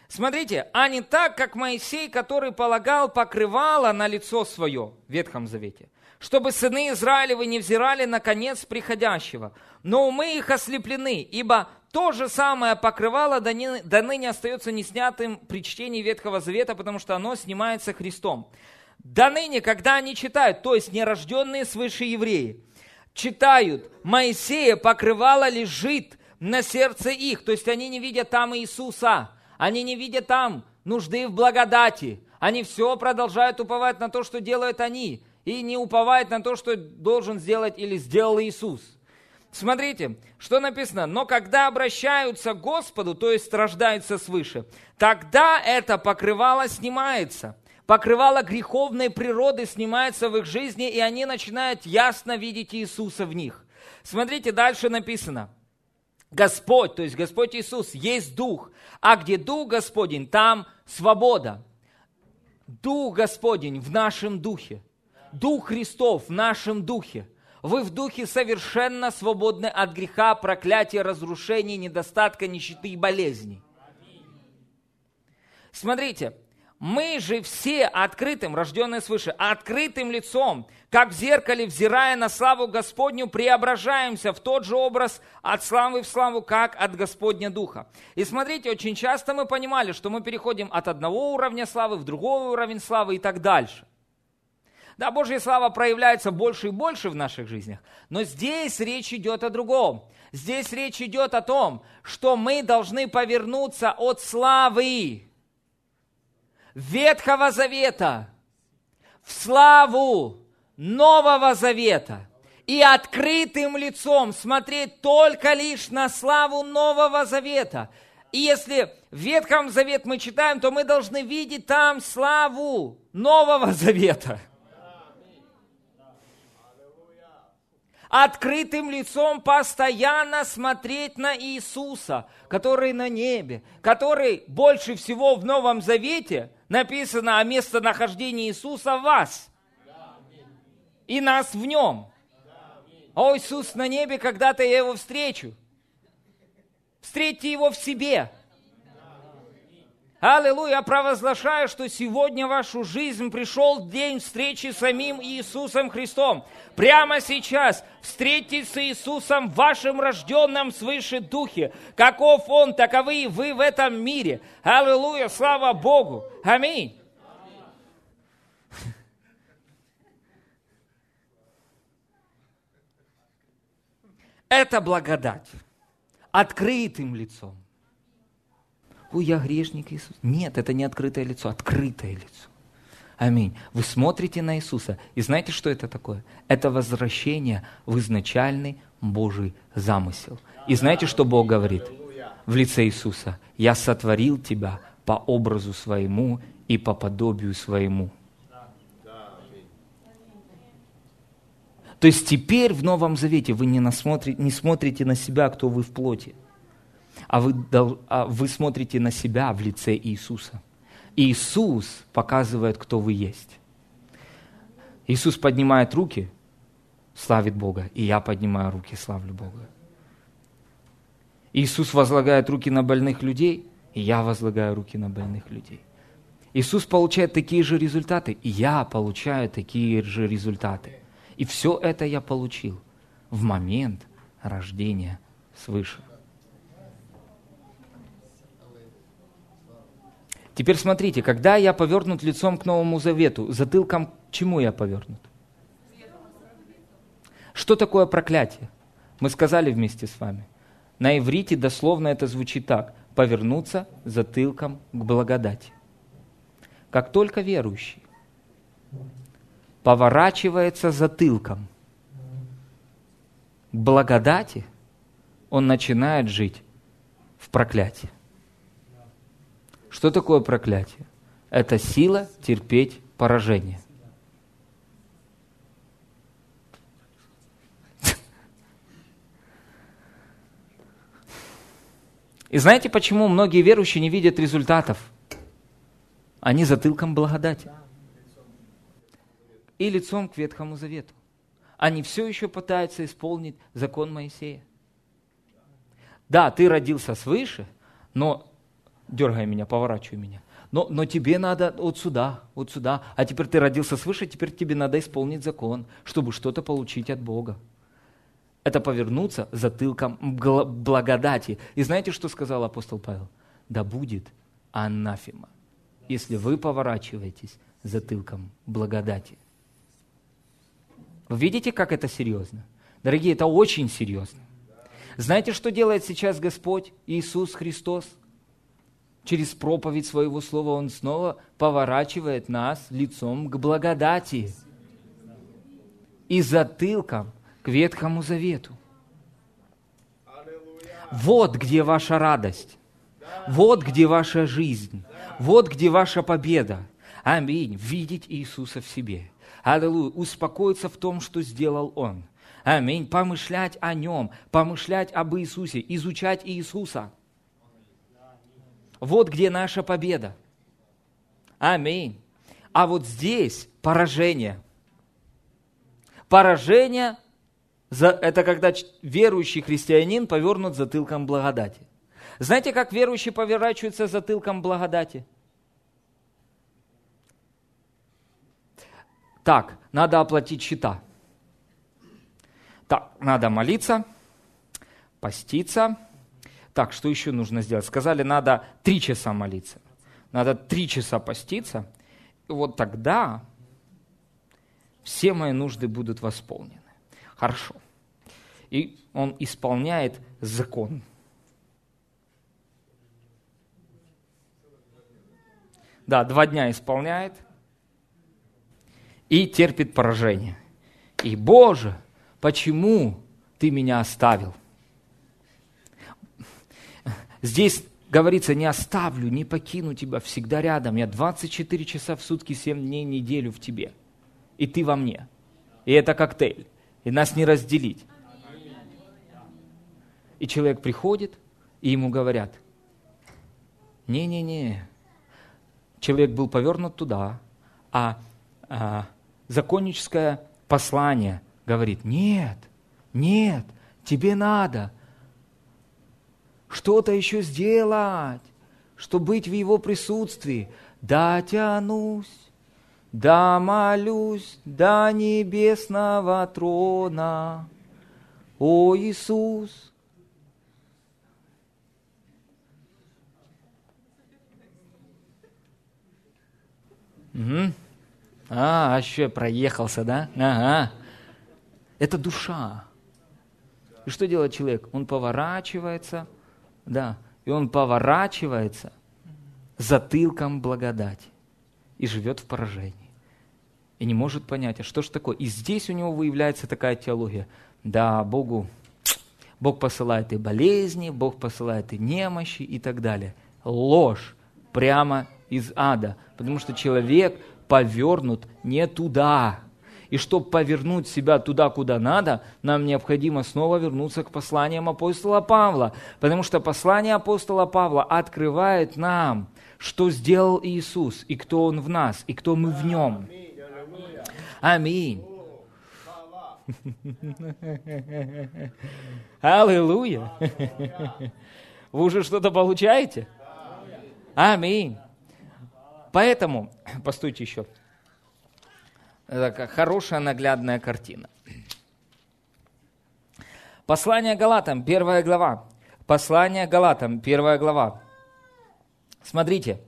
Смотрите, а не так, как Моисей, который полагал покрывало на лицо свое в Ветхом Завете, чтобы сыны Израилевы не взирали на конец приходящего. Но умы их ослеплены, ибо то же самое покрывало до, ны, до ныне остается неснятым при чтении Ветхого Завета, потому что оно снимается Христом. До ныне, когда они читают, то есть нерожденные свыше евреи, читают, Моисея покрывало лежит на сердце их, то есть они не видят там Иисуса, они не видят там нужды в благодати. Они все продолжают уповать на то, что делают они, и не уповают на то, что должен сделать или сделал Иисус. Смотрите, что написано. Но когда обращаются к Господу, то есть рождаются свыше, тогда это покрывало снимается. Покрывало греховной природы снимается в их жизни, и они начинают ясно видеть Иисуса в них. Смотрите, дальше написано. Господь, то есть Господь Иисус, есть Дух, а где Дух Господень, там свобода. Дух Господень в нашем духе. Дух Христов в нашем духе. Вы в духе совершенно свободны от греха, проклятия, разрушений, недостатка, нищеты и болезней. Смотрите, мы же все открытым, рожденные свыше, открытым лицом, как в зеркале, взирая на славу Господню, преображаемся в тот же образ от славы в славу, как от Господня Духа. И смотрите, очень часто мы понимали, что мы переходим от одного уровня славы в другой уровень славы и так дальше. Да, Божья слава проявляется больше и больше в наших жизнях, но здесь речь идет о другом. Здесь речь идет о том, что мы должны повернуться от славы, Ветхого Завета в славу Нового Завета и открытым лицом смотреть только лишь на славу Нового Завета. И если в Ветхом Завет мы читаем, то мы должны видеть там славу Нового Завета – открытым лицом постоянно смотреть на Иисуса, который на небе, который больше всего в Новом Завете написано о местонахождении Иисуса в вас и нас в нем. О, Иисус на небе, когда-то я его встречу. Встретьте его в себе – Аллилуйя, провозглашаю, что сегодня в вашу жизнь пришел день встречи с самим Иисусом Христом. Прямо сейчас встретитесь с Иисусом в вашем рожденном свыше духе. Каков Он, таковы и вы в этом мире. Аллилуйя, слава Богу. Аминь. Это благодать открытым лицом ой, я грешник Иисус. Нет, это не открытое лицо, открытое лицо. Аминь. Вы смотрите на Иисуса, и знаете, что это такое? Это возвращение в изначальный Божий замысел. И знаете, что Бог говорит в лице Иисуса? «Я сотворил тебя по образу своему и по подобию своему». То есть теперь в Новом Завете вы не, насмотрите, не смотрите на себя, кто вы в плоти а вы, а вы смотрите на себя в лице Иисуса. Иисус показывает, кто вы есть. Иисус поднимает руки, славит Бога, и я поднимаю руки, славлю Бога. Иисус возлагает руки на больных людей, и я возлагаю руки на больных людей. Иисус получает такие же результаты, и я получаю такие же результаты. И все это я получил в момент рождения свыше. Теперь смотрите, когда я повернут лицом к Новому Завету, затылком к чему я повернут? Что такое проклятие? Мы сказали вместе с вами. На иврите дословно это звучит так. Повернуться затылком к благодати. Как только верующий поворачивается затылком к благодати, он начинает жить в проклятии. Что такое проклятие? Это сила терпеть поражение. И знаете, почему многие верующие не видят результатов? Они затылком благодати. И лицом к Ветхому Завету. Они все еще пытаются исполнить закон Моисея. Да, ты родился свыше, но дергай меня, поворачивай меня. Но, но тебе надо вот сюда, вот сюда. А теперь ты родился свыше, теперь тебе надо исполнить закон, чтобы что-то получить от Бога это повернуться затылком благодати. И знаете, что сказал апостол Павел? Да будет анафема, если вы поворачиваетесь затылком благодати. Вы видите, как это серьезно? Дорогие, это очень серьезно. Знаете, что делает сейчас Господь Иисус Христос? Через проповедь своего слова Он снова поворачивает нас лицом к благодати. И затылком к Ветхому Завету. Вот где ваша радость. Вот где ваша жизнь. Вот где ваша победа. Аминь. Видеть Иисуса в себе. Аллилуйя. Успокоиться в том, что сделал Он. Аминь. Помышлять о Нем. Помышлять об Иисусе. Изучать Иисуса. Вот где наша победа. Аминь. А вот здесь поражение. Поражение это когда верующий христианин повернут затылком благодати. Знаете, как верующий поворачивается затылком благодати? Так, надо оплатить счета. Так, надо молиться, поститься. Так, что еще нужно сделать? Сказали, надо три часа молиться. Надо три часа поститься. И вот тогда все мои нужды будут восполнены. Хорошо. И он исполняет закон. Да, два дня исполняет и терпит поражение. И, Боже, почему ты меня оставил? Здесь говорится, не оставлю, не покину тебя, всегда рядом. Я 24 часа в сутки, 7 дней, неделю в тебе. И ты во мне. И это коктейль и нас не разделить. И человек приходит, и ему говорят, не-не-не, человек был повернут туда, а, а законническое послание говорит, нет, нет, тебе надо что-то еще сделать, чтобы быть в его присутствии. Да, тянусь, да молюсь до небесного трона, о Иисус. Угу. А, еще проехался, да? Ага. Это душа. И что делает человек? Он поворачивается, да, и он поворачивается затылком благодати и живет в поражении и не может понять, а что же такое. И здесь у него выявляется такая теология. Да, Богу, Бог посылает и болезни, Бог посылает и немощи и так далее. Ложь прямо из ада, потому что человек повернут не туда. И чтобы повернуть себя туда, куда надо, нам необходимо снова вернуться к посланиям апостола Павла. Потому что послание апостола Павла открывает нам, что сделал Иисус, и кто Он в нас, и кто мы в Нем. Аминь. Аллилуйя. Вы уже что-то получаете? Аминь. Поэтому, постойте еще. Это хорошая наглядная картина. Послание Галатам, первая глава. Послание Галатам, первая глава. Смотрите,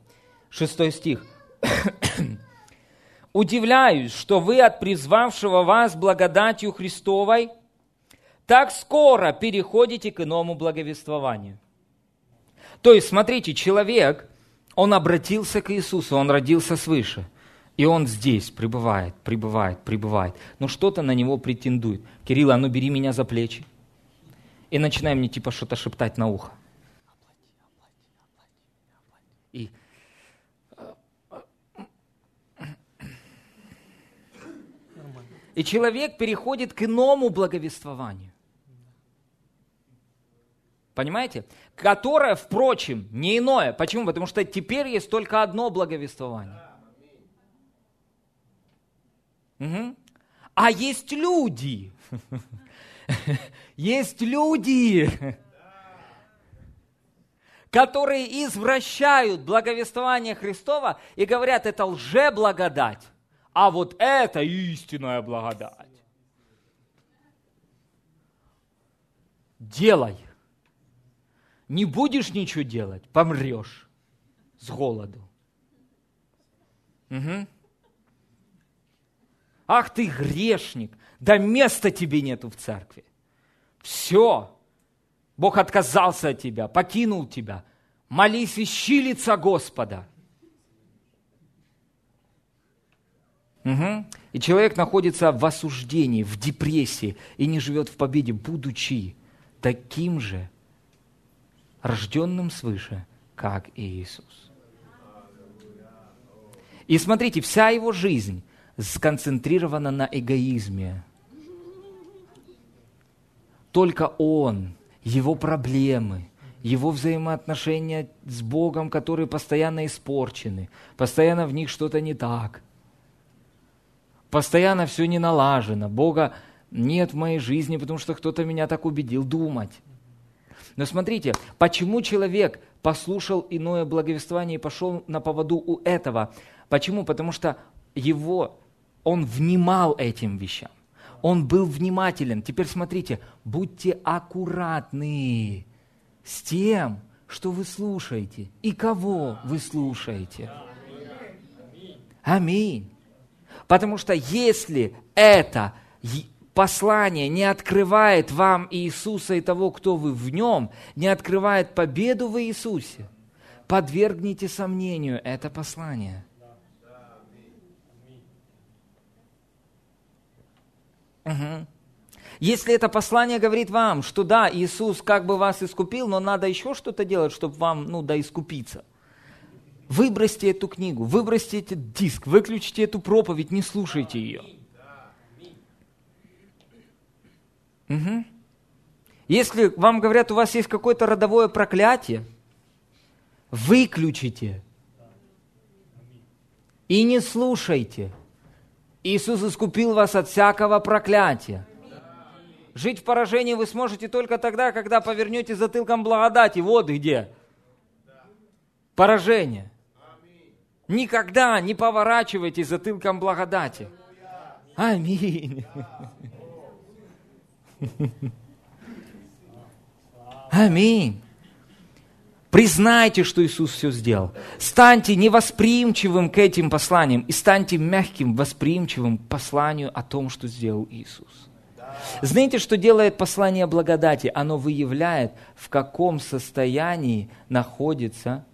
шестой стих. Удивляюсь, что вы от призвавшего вас благодатью Христовой так скоро переходите к иному благовествованию. То есть, смотрите, человек, он обратился к Иисусу, он родился свыше. И он здесь пребывает, пребывает, пребывает. Но что-то на него претендует. Кирилл, а ну бери меня за плечи. И начинай мне типа что-то шептать на ухо. И И человек переходит к иному благовествованию. Понимаете? Которое, впрочем, не иное. Почему? Потому что теперь есть только одно благовествование. Угу. А есть люди. Есть люди, которые извращают благовествование Христова и говорят, это лже-благодать, а вот это истинная благодать. Делай. Не будешь ничего делать, помрешь с голоду. Угу. Ах ты грешник, да места тебе нету в церкви. Все, Бог отказался от тебя, покинул тебя. Молись, ищи лица Господа. Угу. И человек находится в осуждении, в депрессии и не живет в победе, будучи таким же рожденным свыше, как и Иисус. И смотрите, вся его жизнь сконцентрирована на эгоизме. Только он, его проблемы, его взаимоотношения с Богом, которые постоянно испорчены, постоянно в них что-то не так, постоянно все не налажено, Бога нет в моей жизни, потому что кто-то меня так убедил думать. Но смотрите, почему человек послушал иное благовествование и пошел на поводу у этого? Почему? Потому что его, он внимал этим вещам. Он был внимателен. Теперь смотрите, будьте аккуратны с тем, что вы слушаете и кого вы слушаете. Аминь. Потому что если это послание не открывает вам Иисуса и того, кто вы в нем, не открывает победу в Иисусе, подвергните сомнению это послание. Угу. Если это послание говорит вам, что да, Иисус как бы вас искупил, но надо еще что-то делать, чтобы вам, ну, да, искупиться. Выбросьте эту книгу, выбросьте этот диск, выключите эту проповедь, не слушайте ее. Угу. Если вам говорят, у вас есть какое-то родовое проклятие, выключите и не слушайте. Иисус искупил вас от всякого проклятия. Жить в поражении вы сможете только тогда, когда повернете затылком благодати. Вот где. Поражение. Никогда не поворачивайте затылком благодати. Аминь. Аминь. Признайте, что Иисус все сделал. Станьте невосприимчивым к этим посланиям и станьте мягким, восприимчивым к посланию о том, что сделал Иисус. Знаете, что делает послание благодати? Оно выявляет, в каком состоянии находится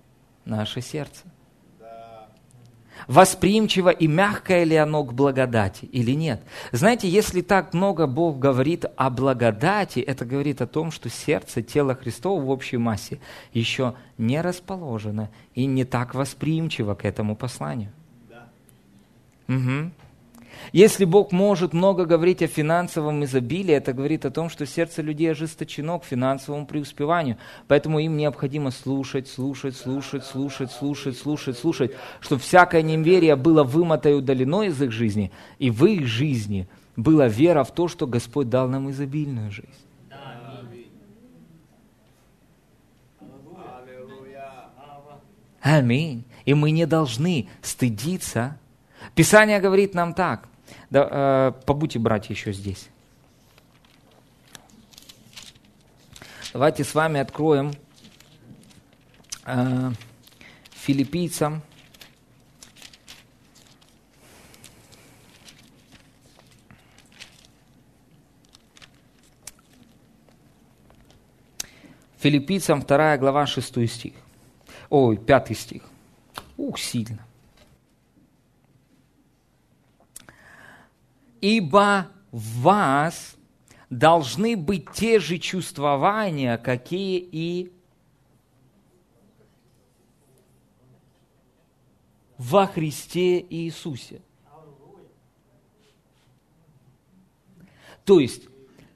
наше сердце восприимчиво и мягкое ли оно к благодати или нет. Знаете, если так много Бог говорит о благодати, это говорит о том, что сердце тела Христова в общей массе еще не расположено и не так восприимчиво к этому посланию. Да. Угу. Если Бог может много говорить о финансовом изобилии, это говорит о том, что сердце людей ожесточено к финансовому преуспеванию. Поэтому им необходимо слушать, слушать, слушать, слушать, слушать, слушать, слушать, чтобы всякое неверие было вымотой удалено из их жизни, и в их жизни была вера в то, что Господь дал нам изобильную жизнь. Аминь. И мы не должны стыдиться. Писание говорит нам так. Да, э, побудьте, братья, еще здесь. Давайте с вами откроем э, филиппийцам. Филиппийцам 2 глава 6 стих. Ой, 5 стих. Ух, сильно. Ибо в вас должны быть те же чувствования, какие и во Христе Иисусе. То есть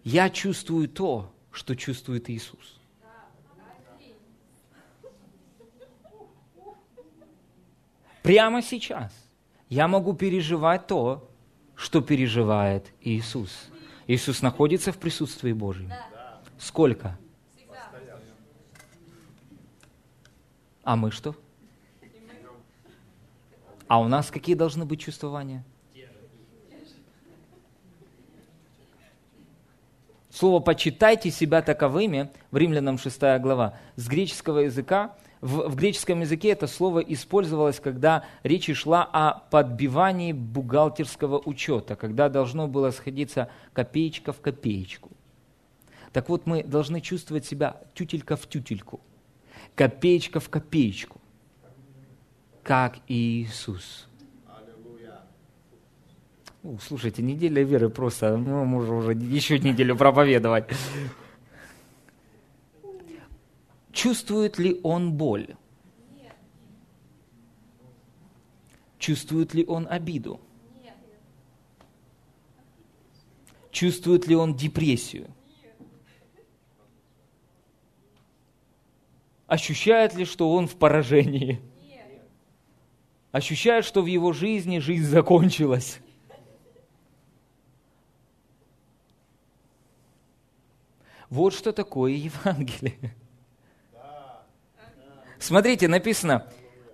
я чувствую то, что чувствует Иисус. Прямо сейчас я могу переживать то, что переживает Иисус. Иисус находится в присутствии Божьем. Сколько? А мы что? А у нас какие должны быть чувствования? Слово «почитайте себя таковыми» в Римлянам 6 глава. С греческого языка, в, в греческом языке это слово использовалось, когда речь шла о подбивании бухгалтерского учета, когда должно было сходиться копеечка в копеечку. Так вот, мы должны чувствовать себя тютелька в тютельку, копеечка в копеечку, как Иисус. Ну, слушайте, неделя веры просто, ну, можно уже еще неделю проповедовать. Чувствует ли он боль? Чувствует ли он обиду? Чувствует ли он депрессию? Ощущает ли, что он в поражении? Ощущает, что в его жизни жизнь закончилась? Вот что такое Евангелие. Смотрите, написано,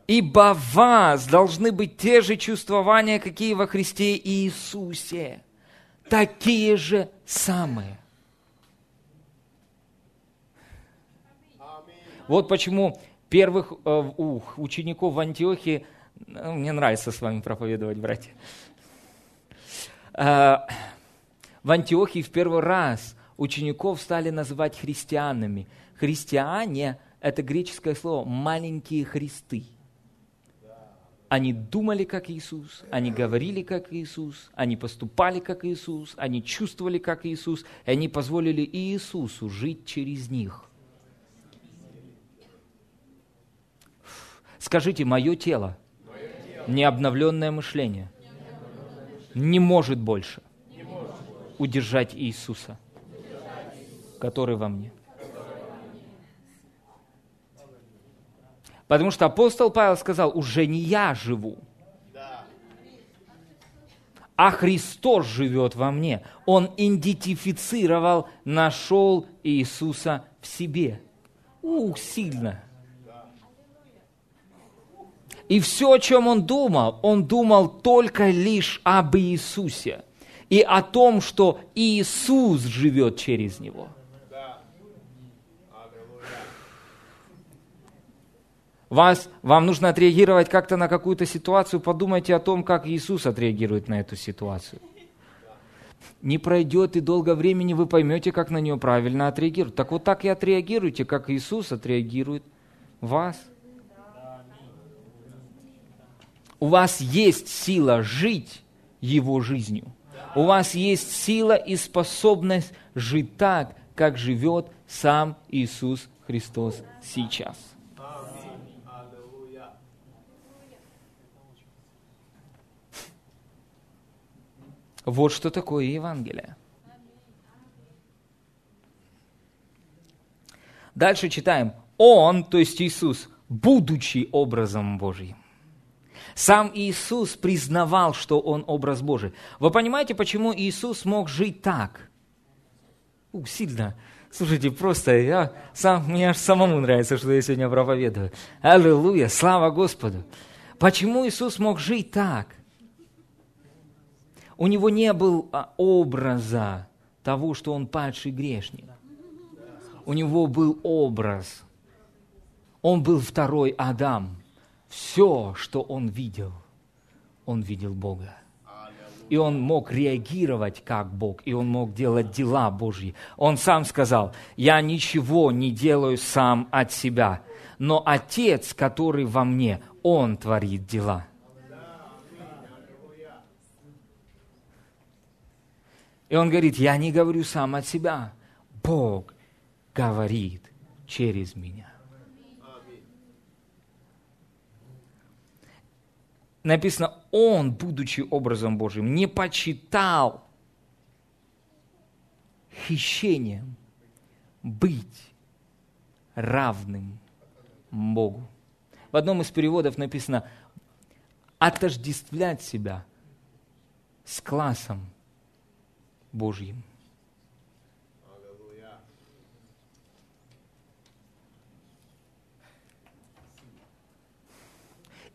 «Ибо в вас должны быть те же чувствования, какие во Христе Иисусе, такие же самые». Вот почему первых э, ух, учеников в Антиохии, ну, мне нравится с вами проповедовать, братья, э, в Антиохии в первый раз учеников стали называть христианами. Христиане – это греческое слово «маленькие христы». Они думали, как Иисус, они говорили, как Иисус, они поступали, как Иисус, они чувствовали, как Иисус, и они позволили Иисусу жить через них. Скажите, мое тело, необновленное мышление, не может больше удержать Иисуса – который во мне. Потому что апостол Павел сказал, уже не я живу, а Христос живет во мне. Он идентифицировал, нашел Иисуса в себе. Ух, сильно. И все, о чем он думал, он думал только лишь об Иисусе и о том, что Иисус живет через него – вас, вам нужно отреагировать как-то на какую-то ситуацию, подумайте о том, как Иисус отреагирует на эту ситуацию. Не пройдет и долго времени, вы поймете, как на нее правильно отреагировать. Так вот так и отреагируйте, как Иисус отреагирует вас. У вас есть сила жить Его жизнью. У вас есть сила и способность жить так, как живет сам Иисус Христос сейчас. Вот что такое Евангелие. Дальше читаем. Он, то есть Иисус, будучи образом Божьим. Сам Иисус признавал, что Он образ Божий. Вы понимаете, почему Иисус мог жить так? У, сильно. Слушайте, просто я сам, мне аж самому нравится, что я сегодня проповедую. Аллилуйя, слава Господу. Почему Иисус мог жить так? У него не было образа того, что он падший грешник. У него был образ. Он был второй Адам. Все, что он видел, он видел Бога. и он мог реагировать как Бог, и он мог делать дела Божьи. Он сам сказал, я ничего не делаю сам от себя, но Отец, который во мне, Он творит дела. И он говорит, я не говорю сам от себя, Бог говорит через меня. Написано, он, будучи образом Божьим, не почитал хищением быть равным Богу. В одном из переводов написано отождествлять себя с классом Божьим.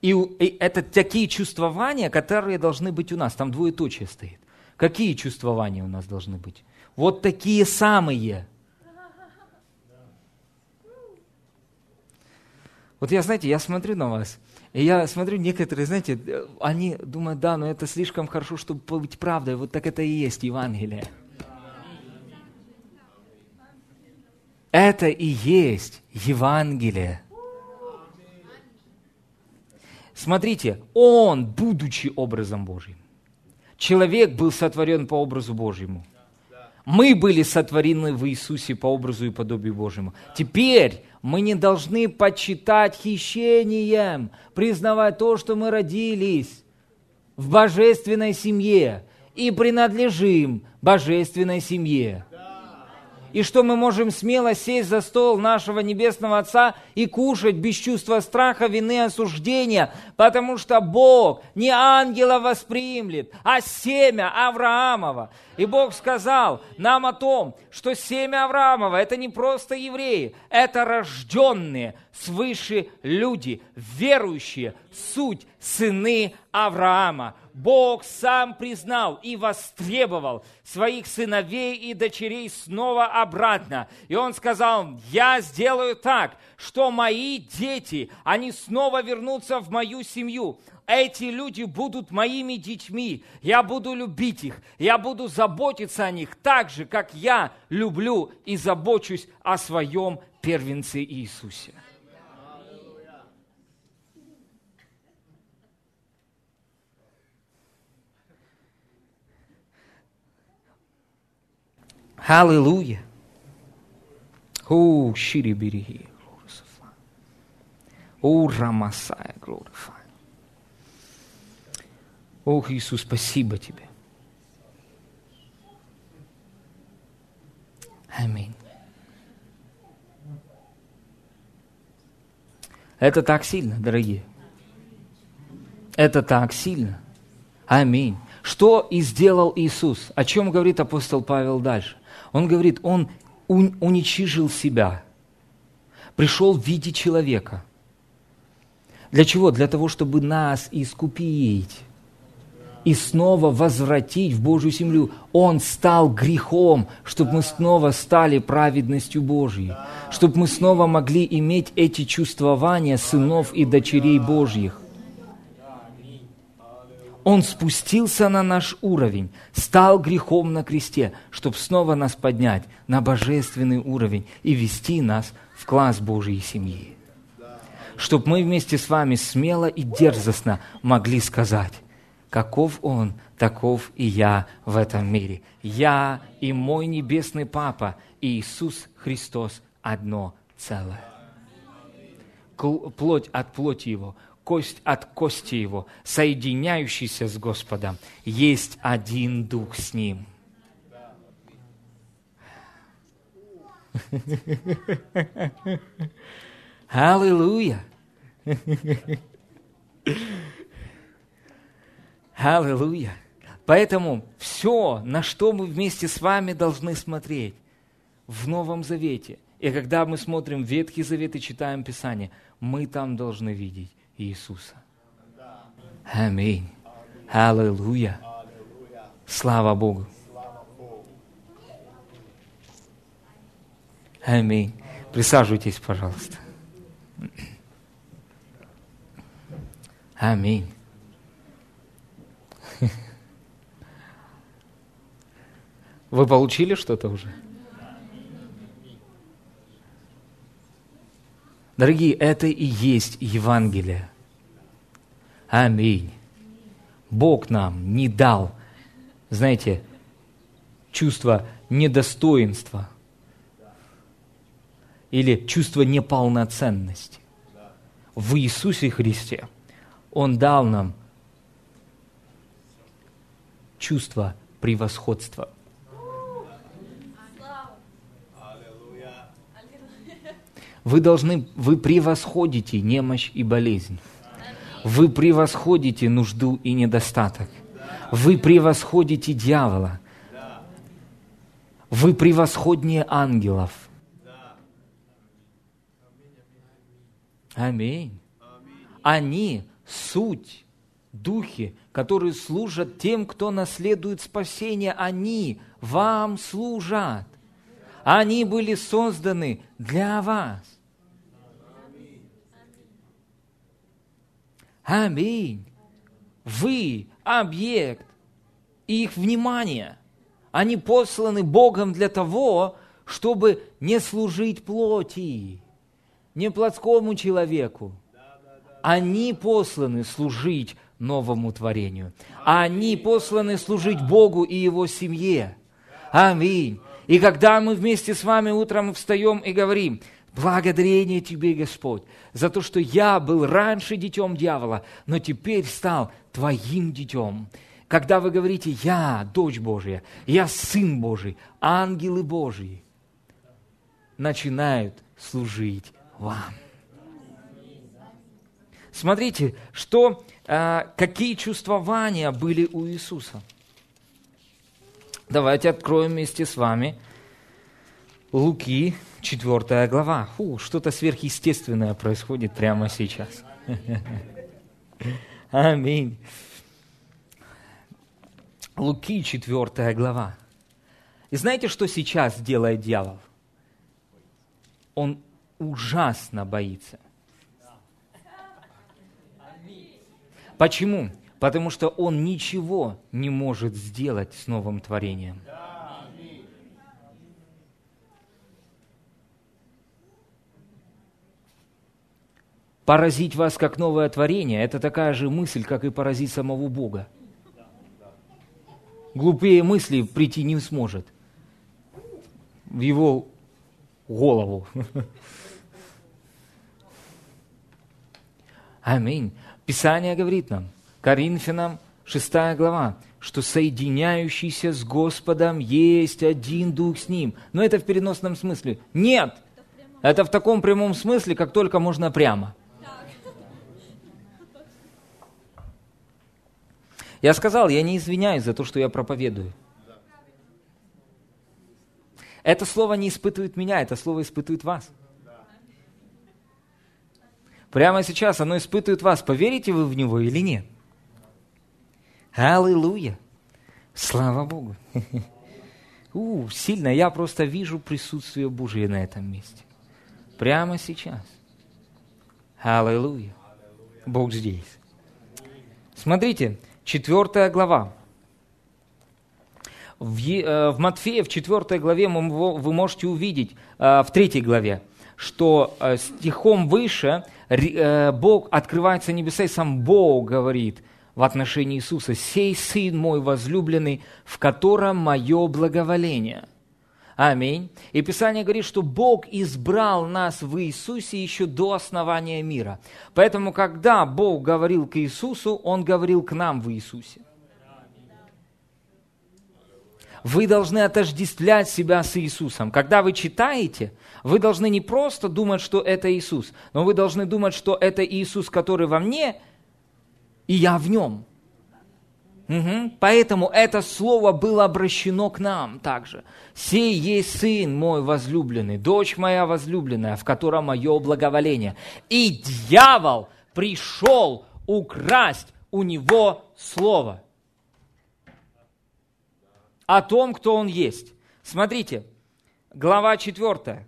И, и это такие чувствования, которые должны быть у нас. Там двоеточие стоит. Какие чувствования у нас должны быть? Вот такие самые. Вот я, знаете, я смотрю на вас, и я смотрю, некоторые, знаете, они думают, да, но это слишком хорошо, чтобы быть правдой. Вот так это и есть Евангелие. Это и есть Евангелие. Смотрите, он, будучи образом Божьим, человек был сотворен по образу Божьему. Мы были сотворены в Иисусе по образу и подобию Божьему. Теперь мы не должны почитать хищением, признавать то, что мы родились в божественной семье и принадлежим божественной семье и что мы можем смело сесть за стол нашего Небесного Отца и кушать без чувства страха, вины, осуждения, потому что Бог не ангела восприемлет, а семя Авраамова. И Бог сказал нам о том, что семя Авраамова – это не просто евреи, это рожденные свыше люди, верующие, суть сыны Авраама. Бог сам признал и востребовал своих сыновей и дочерей снова обратно. И Он сказал, я сделаю так, что мои дети, они снова вернутся в мою семью. Эти люди будут моими детьми. Я буду любить их. Я буду заботиться о них так же, как я люблю и забочусь о своем первенце Иисусе. Hallelujah. Oh, Shiribirihi, glorify. Oh, Рамасая, glorify. Ох, Иисус, спасибо Тебе. Аминь. Это так сильно, дорогие. Это так сильно. Аминь. Что и сделал Иисус? О чем говорит апостол Павел дальше? Он говорит, он уничижил себя, пришел в виде человека. Для чего? Для того, чтобы нас искупить и снова возвратить в Божью землю. Он стал грехом, чтобы мы снова стали праведностью Божьей, чтобы мы снова могли иметь эти чувствования сынов и дочерей Божьих. Он спустился на наш уровень, стал грехом на кресте, чтобы снова нас поднять на божественный уровень и вести нас в класс Божьей семьи. Чтобы мы вместе с вами смело и дерзостно могли сказать, каков Он, таков и я в этом мире. Я и мой небесный Папа, Иисус Христос, одно целое. Плоть от плоти Его, кость от кости его, соединяющийся с Господом, есть один дух с ним. Аллилуйя! Аллилуйя! Поэтому все, на что мы вместе с вами должны смотреть в Новом Завете, и когда мы смотрим Ветхий Завет и читаем Писание, мы там должны видеть Иисуса. Аминь. Аллилуйя. Слава Богу. Аминь. Присаживайтесь, пожалуйста. Аминь. Вы получили что-то уже? Дорогие, это и есть Евангелие. Аминь. Бог нам не дал, знаете, чувство недостоинства или чувство неполноценности. В Иисусе Христе Он дал нам чувство превосходства. Вы должны, вы превосходите немощь и болезнь. Вы превосходите нужду и недостаток. Вы превосходите дьявола. Вы превосходнее ангелов. Аминь. Они суть, духи, которые служат тем, кто наследует спасение. Они вам служат. Они были созданы для вас. Аминь. Вы объект их внимания. Они посланы Богом для того, чтобы не служить плоти, не плотскому человеку. Они посланы служить новому творению. Они посланы служить Богу и Его семье. Аминь. И когда мы вместе с вами утром встаем и говорим, Благодарение Тебе, Господь, за то, что я был раньше детем дьявола, но теперь стал Твоим детем. Когда вы говорите, я дочь Божья, я сын Божий, ангелы Божьи начинают служить вам. Смотрите, что, а, какие чувствования были у Иисуса. Давайте откроем вместе с вами Луки, четвертая глава. Фу, что-то сверхъестественное происходит прямо сейчас. Аминь. Луки, четвертая глава. И знаете, что сейчас делает дьявол? Он ужасно боится. Почему? Потому что он ничего не может сделать с новым творением. Поразить вас как новое творение – это такая же мысль, как и поразить самого Бога. Глупее мысли прийти не сможет в его голову. Аминь. Писание говорит нам, Коринфянам 6 глава, что соединяющийся с Господом есть один дух с Ним. Но это в переносном смысле. Нет! Это в таком прямом смысле, как только можно прямо – Я сказал, я не извиняюсь за то, что я проповедую. Это слово не испытывает меня, это слово испытывает вас. Прямо сейчас оно испытывает вас. Поверите вы в него или нет? Аллилуйя! Слава Богу! У, сильно. Я просто вижу присутствие Божие на этом месте. Прямо сейчас. Аллилуйя! Бог здесь. Смотрите, 4 глава. В, э, в Матфея, в 4 главе вы можете увидеть, э, в 3 главе, что э, стихом выше Бог открывается небеса, и сам Бог говорит в отношении Иисуса, «Сей Сын мой возлюбленный, в котором мое благоволение». Аминь. И Писание говорит, что Бог избрал нас в Иисусе еще до основания мира. Поэтому, когда Бог говорил к Иисусу, Он говорил к нам в Иисусе. Вы должны отождествлять себя с Иисусом. Когда вы читаете, вы должны не просто думать, что это Иисус, но вы должны думать, что это Иисус, который во мне, и я в нем – Угу. Поэтому это слово было обращено к нам также. «Сей есть сын мой возлюбленный, дочь моя возлюбленная, в котором мое благоволение». И дьявол пришел украсть у него слово о том, кто он есть. Смотрите, глава 4.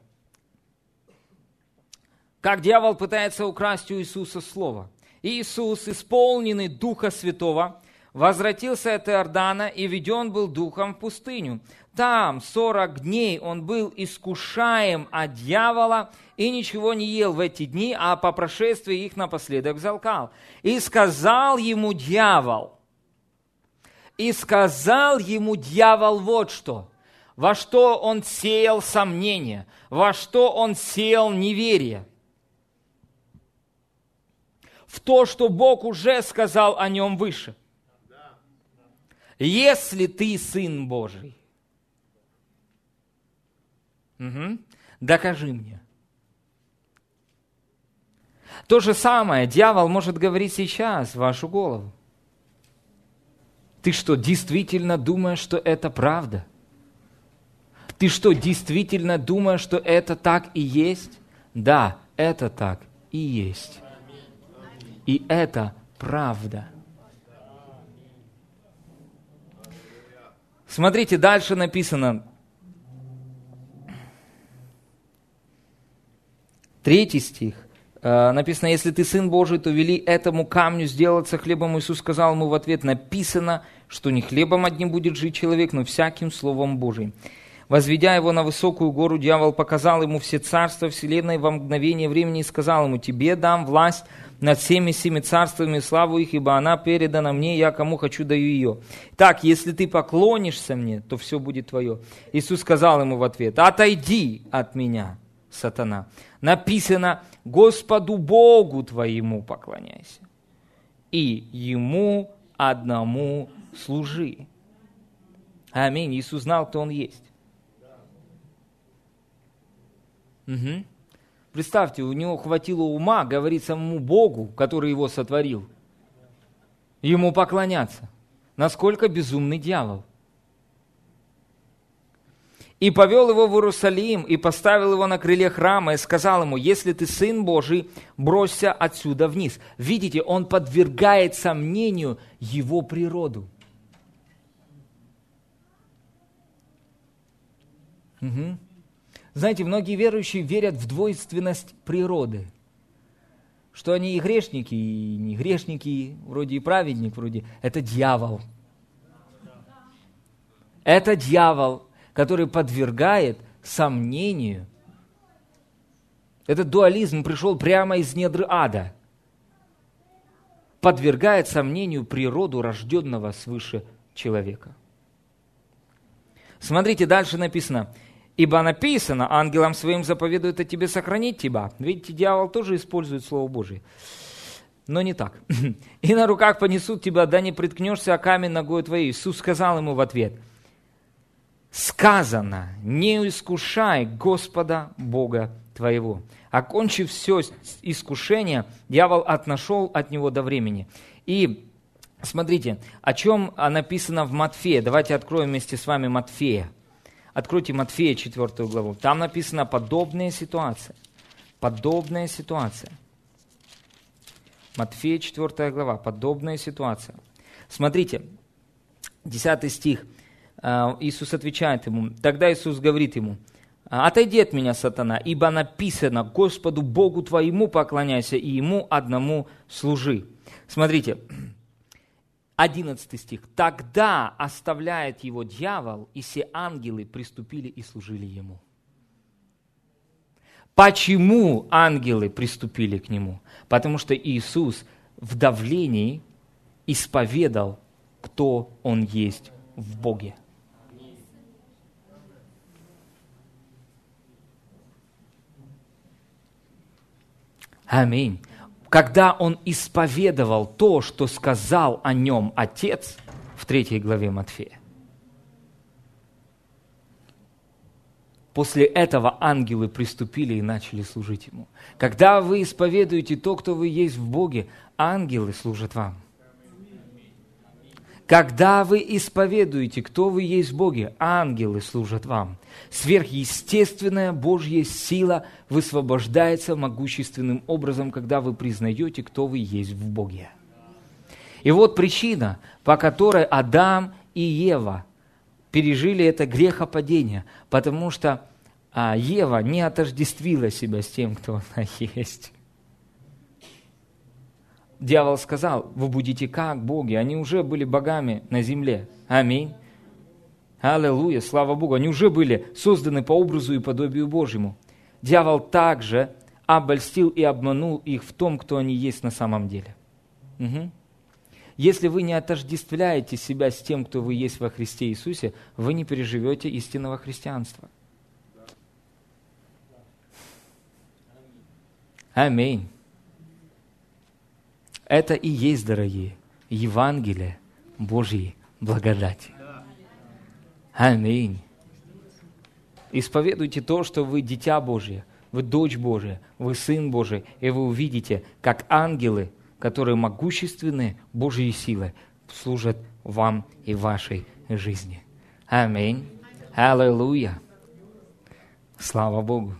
Как дьявол пытается украсть у Иисуса слово. Иисус, исполненный Духа Святого, возвратился от Иордана и веден был духом в пустыню. Там сорок дней он был искушаем от дьявола и ничего не ел в эти дни, а по прошествии их напоследок залкал. И сказал ему дьявол, и сказал ему дьявол вот что, во что он сеял сомнение, во что он сеял неверие. В то, что Бог уже сказал о нем выше. Если ты сын Божий, Угу. Докажи мне. То же самое дьявол может говорить сейчас в вашу голову. Ты что, действительно думаешь, что это правда? Ты что, действительно думаешь, что это так и есть? Да, это так и есть. И это правда. Смотрите, дальше написано, Третий стих. Э, написано, если ты сын Божий, то вели этому камню сделаться хлебом. Иисус сказал ему в ответ, написано, что не хлебом одним будет жить человек, но всяким словом Божиим. Возведя его на высокую гору, дьявол показал ему все царства вселенной во мгновение времени и сказал ему, тебе дам власть над всеми семи царствами славу их, ибо она передана мне, я кому хочу даю ее. Так, если ты поклонишься мне, то все будет твое. Иисус сказал ему в ответ, отойди от меня, сатана. Написано, Господу Богу твоему поклоняйся, и Ему одному служи. Аминь. Иисус знал, кто Он есть. Угу. Представьте, у него хватило ума говорить самому Богу, который его сотворил, ему поклоняться. Насколько безумный дьявол – и повел его в Иерусалим, и поставил его на крыле храма, и сказал ему, если ты сын Божий, бросься отсюда вниз. Видите, он подвергает сомнению его природу. Угу. Знаете, многие верующие верят в двойственность природы. Что они и грешники, и не грешники, вроде и праведник, вроде. Это дьявол. Это дьявол который подвергает сомнению. Этот дуализм пришел прямо из недр ада. Подвергает сомнению природу рожденного свыше человека. Смотрите, дальше написано. Ибо написано, ангелам своим заповедует о тебе сохранить тебя. Видите, дьявол тоже использует Слово Божие. Но не так. И на руках понесут тебя, да не приткнешься о камень ногой твоей. Иисус сказал ему в ответ – сказано, не искушай Господа Бога твоего. Окончив все искушение, дьявол отнашел от него до времени. И смотрите, о чем написано в Матфея. Давайте откроем вместе с вами Матфея. Откройте Матфея 4 главу. Там написано подобная ситуация. Подобная ситуация. Матфея 4 глава. Подобная ситуация. Смотрите, 10 стих. А, Иисус отвечает ему, тогда Иисус говорит ему, «Отойди от меня, сатана, ибо написано, Господу Богу твоему поклоняйся и Ему одному служи». Смотрите, 11 стих. «Тогда оставляет его дьявол, и все ангелы приступили и служили ему». Почему ангелы приступили к нему? Потому что Иисус в давлении исповедал, кто Он есть в Боге. Аминь. Когда он исповедовал то, что сказал о нем Отец в третьей главе Матфея, После этого ангелы приступили и начали служить Ему. Когда вы исповедуете то, кто вы есть в Боге, ангелы служат вам. Когда вы исповедуете, кто вы есть в Боге, ангелы служат вам. Сверхъестественная Божья сила высвобождается могущественным образом, когда вы признаете, кто вы есть в Боге. И вот причина, по которой Адам и Ева пережили это грехопадение, потому что а, Ева не отождествила себя с тем, кто она есть. Дьявол сказал, вы будете как боги. Они уже были богами на земле. Аминь. Аллилуйя, слава Богу. Они уже были созданы по образу и подобию Божьему. Дьявол также обольстил и обманул их в том, кто они есть на самом деле. Угу. Если вы не отождествляете себя с тем, кто вы есть во Христе Иисусе, вы не переживете истинного христианства. Аминь. Это и есть, дорогие, Евангелие Божьей благодати. Аминь. Исповедуйте то, что вы дитя Божье, вы дочь Божия, вы сын Божий, и вы увидите, как ангелы, которые могущественны Божьей силой, служат вам и вашей жизни. Аминь. Аллилуйя. Слава Богу.